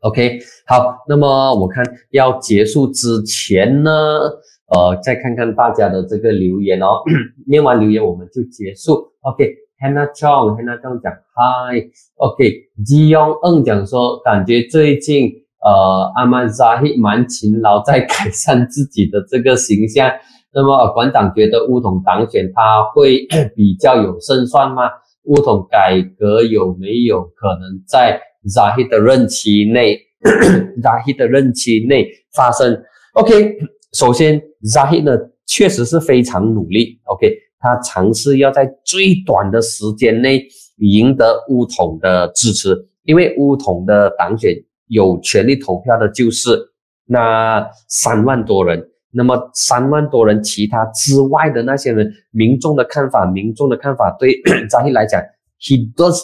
Speaker 1: OK，好，那么我看要结束之前呢，呃，再看看大家的这个留言哦。念完留言我们就结束。OK，Hannah Chong，Hannah Chong 讲 Hi。OK，Ji Yong Ng 讲说，感觉最近。呃，阿曼扎希蛮勤劳，在改善自己的这个形象。那么馆长觉得乌统当选他会比较有胜算吗？乌统改革有没有可能在扎希的任期内，扎希的任期内发生？OK，首先扎希呢确实是非常努力。OK，他尝试要在最短的时间内赢得乌统的支持，因为乌统的党选。有权利投票的就是那三万多人，那么三万多人，其他之外的那些人，民众的看法，民众的看法，对 扎希来讲，he does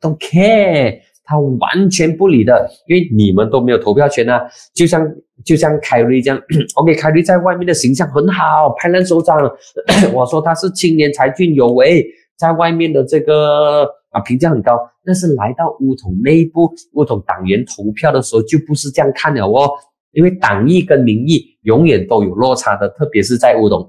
Speaker 1: don't care，他完全不理的，因为你们都没有投票权啊，就像就像凯瑞这样，OK，凯瑞在外面的形象很好，拍烂手掌，我说他是青年才俊有为，在外面的这个。啊，评价很高，但是来到乌统内部，乌统党员投票的时候就不是这样看了哦，因为党意跟民意永远都有落差的，特别是在乌统，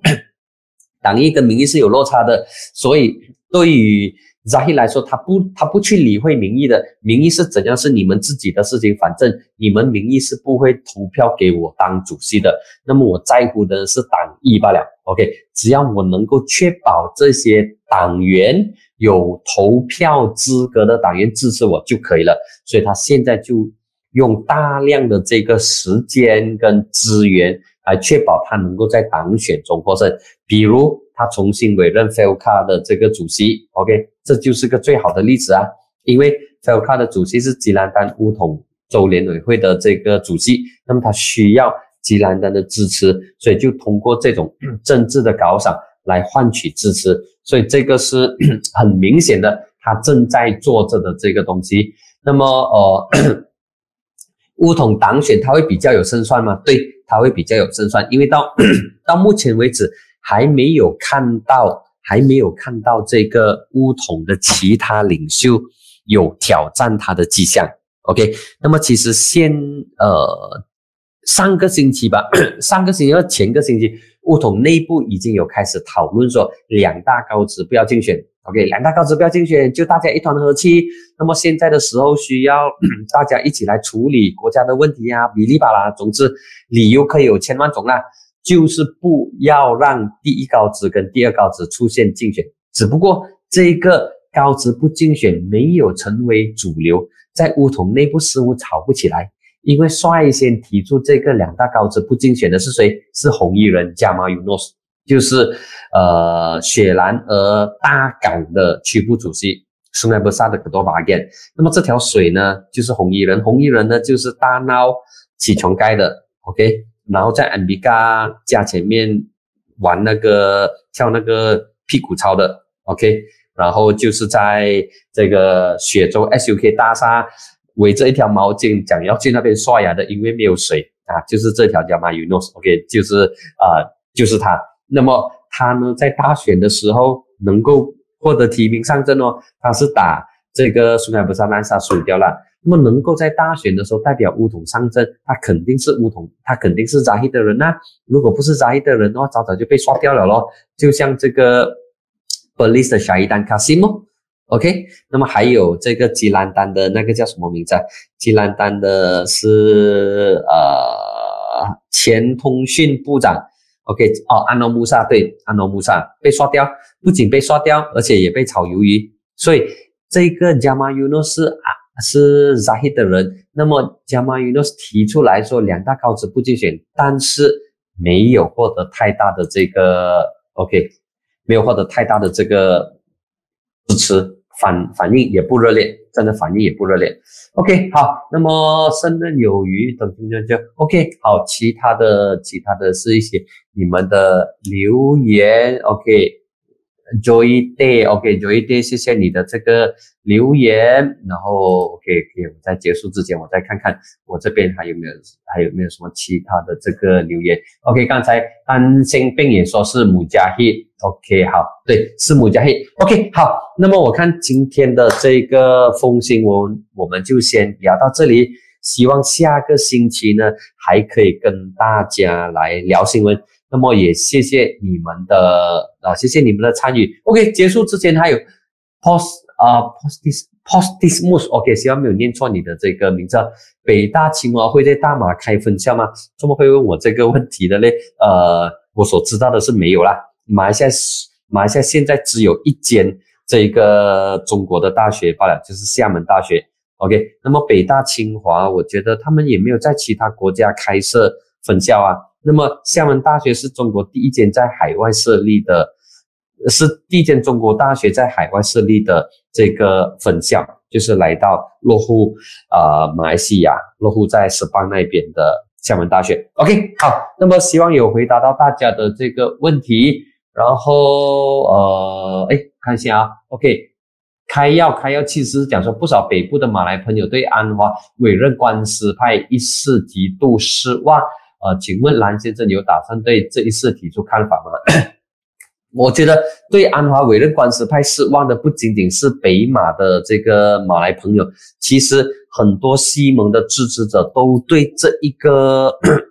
Speaker 1: 党意跟民意是有落差的，所以对于。扎希来说，他不，他不去理会民意的，民意是怎样是你们自己的事情，反正你们民意是不会投票给我当主席的。那么我在乎的是党意罢了。OK，只要我能够确保这些党员有投票资格的党员支持我就可以了。所以他现在就用大量的这个时间跟资源来确保他能够在党选中获胜，比如。他重新委任 f e l c a 的这个主席，OK，这就是个最好的例子啊。因为 f e l c a 的主席是吉兰丹乌统州联委会的这个主席，那么他需要吉兰丹的支持，所以就通过这种 政治的搞赏来换取支持。所以这个是 很明显的，他正在做着的这个东西。那么，呃，乌统党选他会比较有胜算吗？对，他会比较有胜算，因为到到目前为止。还没有看到，还没有看到这个乌统的其他领袖有挑战他的迹象。OK，那么其实先呃上个星期吧，上个星期或前个星期，乌统内部已经有开始讨论说两大高职不要竞选。OK，两大高职不要竞选，就大家一团和气。那么现在的时候需要 大家一起来处理国家的问题啊，比例吧啦，总之理由可以有千万种啦。就是不要让第一高职跟第二高职出现竞选，只不过这个高职不竞选没有成为主流，在乌统内部似乎吵不起来，因为率先提出这个两大高职不竞选的是谁？是红衣人加马尤诺斯，就是呃雪兰莪大港的区部主席苏奈布萨的可多巴根。那么这条水呢，就是红衣人，红衣人呢就是大闹起床盖的，OK。然后在 a m b i g a 家前面玩那个跳那个屁股操的，OK，然后就是在这个雪州 SUK 大厦围着一条毛巾，讲要去那边刷牙的，因为没有水啊，就是这条叫 m y u n o s o k 就是啊，就是他。那么他呢，在大选的时候能够获得提名上阵哦，他是打这个苏乃不沙曼沙输掉了。那么能够在大选的时候代表乌统上阵，他肯定是乌统，他肯定是扎希的人呐。如果不是扎希的人的话，早早就被刷掉了咯。就像这个布里斯的小伊丹卡西莫，OK。那么还有这个吉兰丹的那个叫什么名字啊？吉兰丹的是呃前通讯部长，OK。哦，安诺穆萨对，安诺穆萨被刷掉，不仅被刷掉，而且也被炒鱿鱼。所以这个加马尤诺是啊。是 Zahid 的人，那么加马云诺提出来说两大高职不竞选，但是没有获得太大的这个 OK，没有获得太大的这个支持，反反应也不热烈，真的反应也不热烈。OK，好，那么胜任有余等等等等 OK，好，其他的其他的是一些你们的留言 OK。Joy Day，OK，Joy Day，谢谢你的这个留言，然后 OK，OK，我在结束之前，我再看看我这边还有没有还有没有什么其他的这个留言。OK，刚才安心病也说是母加黑，OK，好，对，是母加黑，OK，好，那么我看今天的这个风新闻，我们就先聊到这里，希望下个星期呢还可以跟大家来聊新闻。那么也谢谢你们的啊，谢谢你们的参与。OK，结束之前还有 post 啊，postis postismus，OK，希望没有念错你的这个名字。北大清华会在大马开分校吗？怎么会问我这个问题的嘞？呃，我所知道的是没有啦。马来西亚马来西亚现在只有一间这个中国的大学罢了，就是厦门大学。OK，那么北大清华，我觉得他们也没有在其他国家开设分校啊。那么厦门大学是中国第一间在海外设立的，是第一间中国大学在海外设立的这个分校，就是来到落户啊马来西亚，落户在石邦那边的厦门大学。OK，好，那么希望有回答到大家的这个问题，然后呃，哎，看一下啊，OK，开药开药，其实讲说不少北部的马来朋友对安华委任官司派一事极度失望。呃，请问蓝先生有打算对这一事提出看法吗？我觉得对安华委任官司派失望的不仅仅是北马的这个马来朋友，其实很多西蒙的支持者都对这一个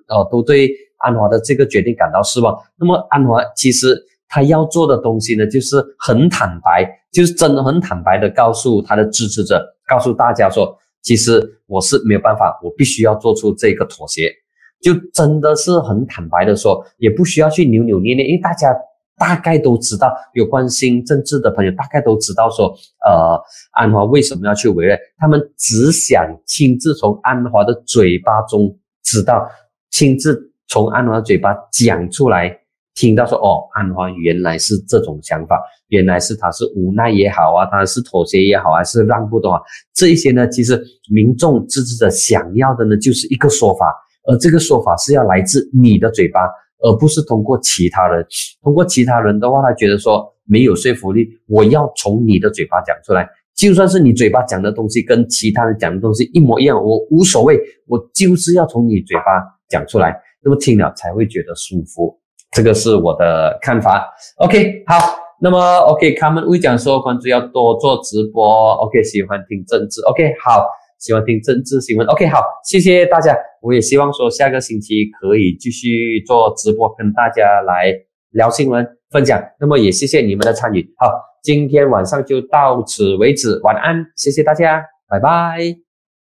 Speaker 1: 呃，都对安华的这个决定感到失望。那么安华其实他要做的东西呢，就是很坦白，就是真的很坦白的告诉他的支持者，告诉大家说，其实我是没有办法，我必须要做出这个妥协。就真的是很坦白的说，也不需要去扭扭捏捏，因为大家大概都知道，有关心政治的朋友大概都知道说，呃，安华为什么要去委任？他们只想亲自从安华的嘴巴中知道，亲自从安华的嘴巴讲出来，听到说，哦，安华原来是这种想法，原来是他是无奈也好啊，他是妥协也好，还是让步的话，这一些呢，其实民众支持者想要的呢，就是一个说法。而这个说法是要来自你的嘴巴，而不是通过其他人。通过其他人的话，他觉得说没有说服力。我要从你的嘴巴讲出来，就算是你嘴巴讲的东西跟其他人讲的东西一模一样，我无所谓。我就是要从你嘴巴讲出来，那么听了才会觉得舒服。这个是我的看法。OK，好，那么 OK，他们会讲说，关注要多做直播。OK，喜欢听政治。OK，好。喜欢听政治新闻，OK，好，谢谢大家。我也希望说下个星期可以继续做直播，跟大家来聊新闻分享。那么也谢谢你们的参与。好，今天晚上就到此为止，晚安，谢谢大家，拜拜。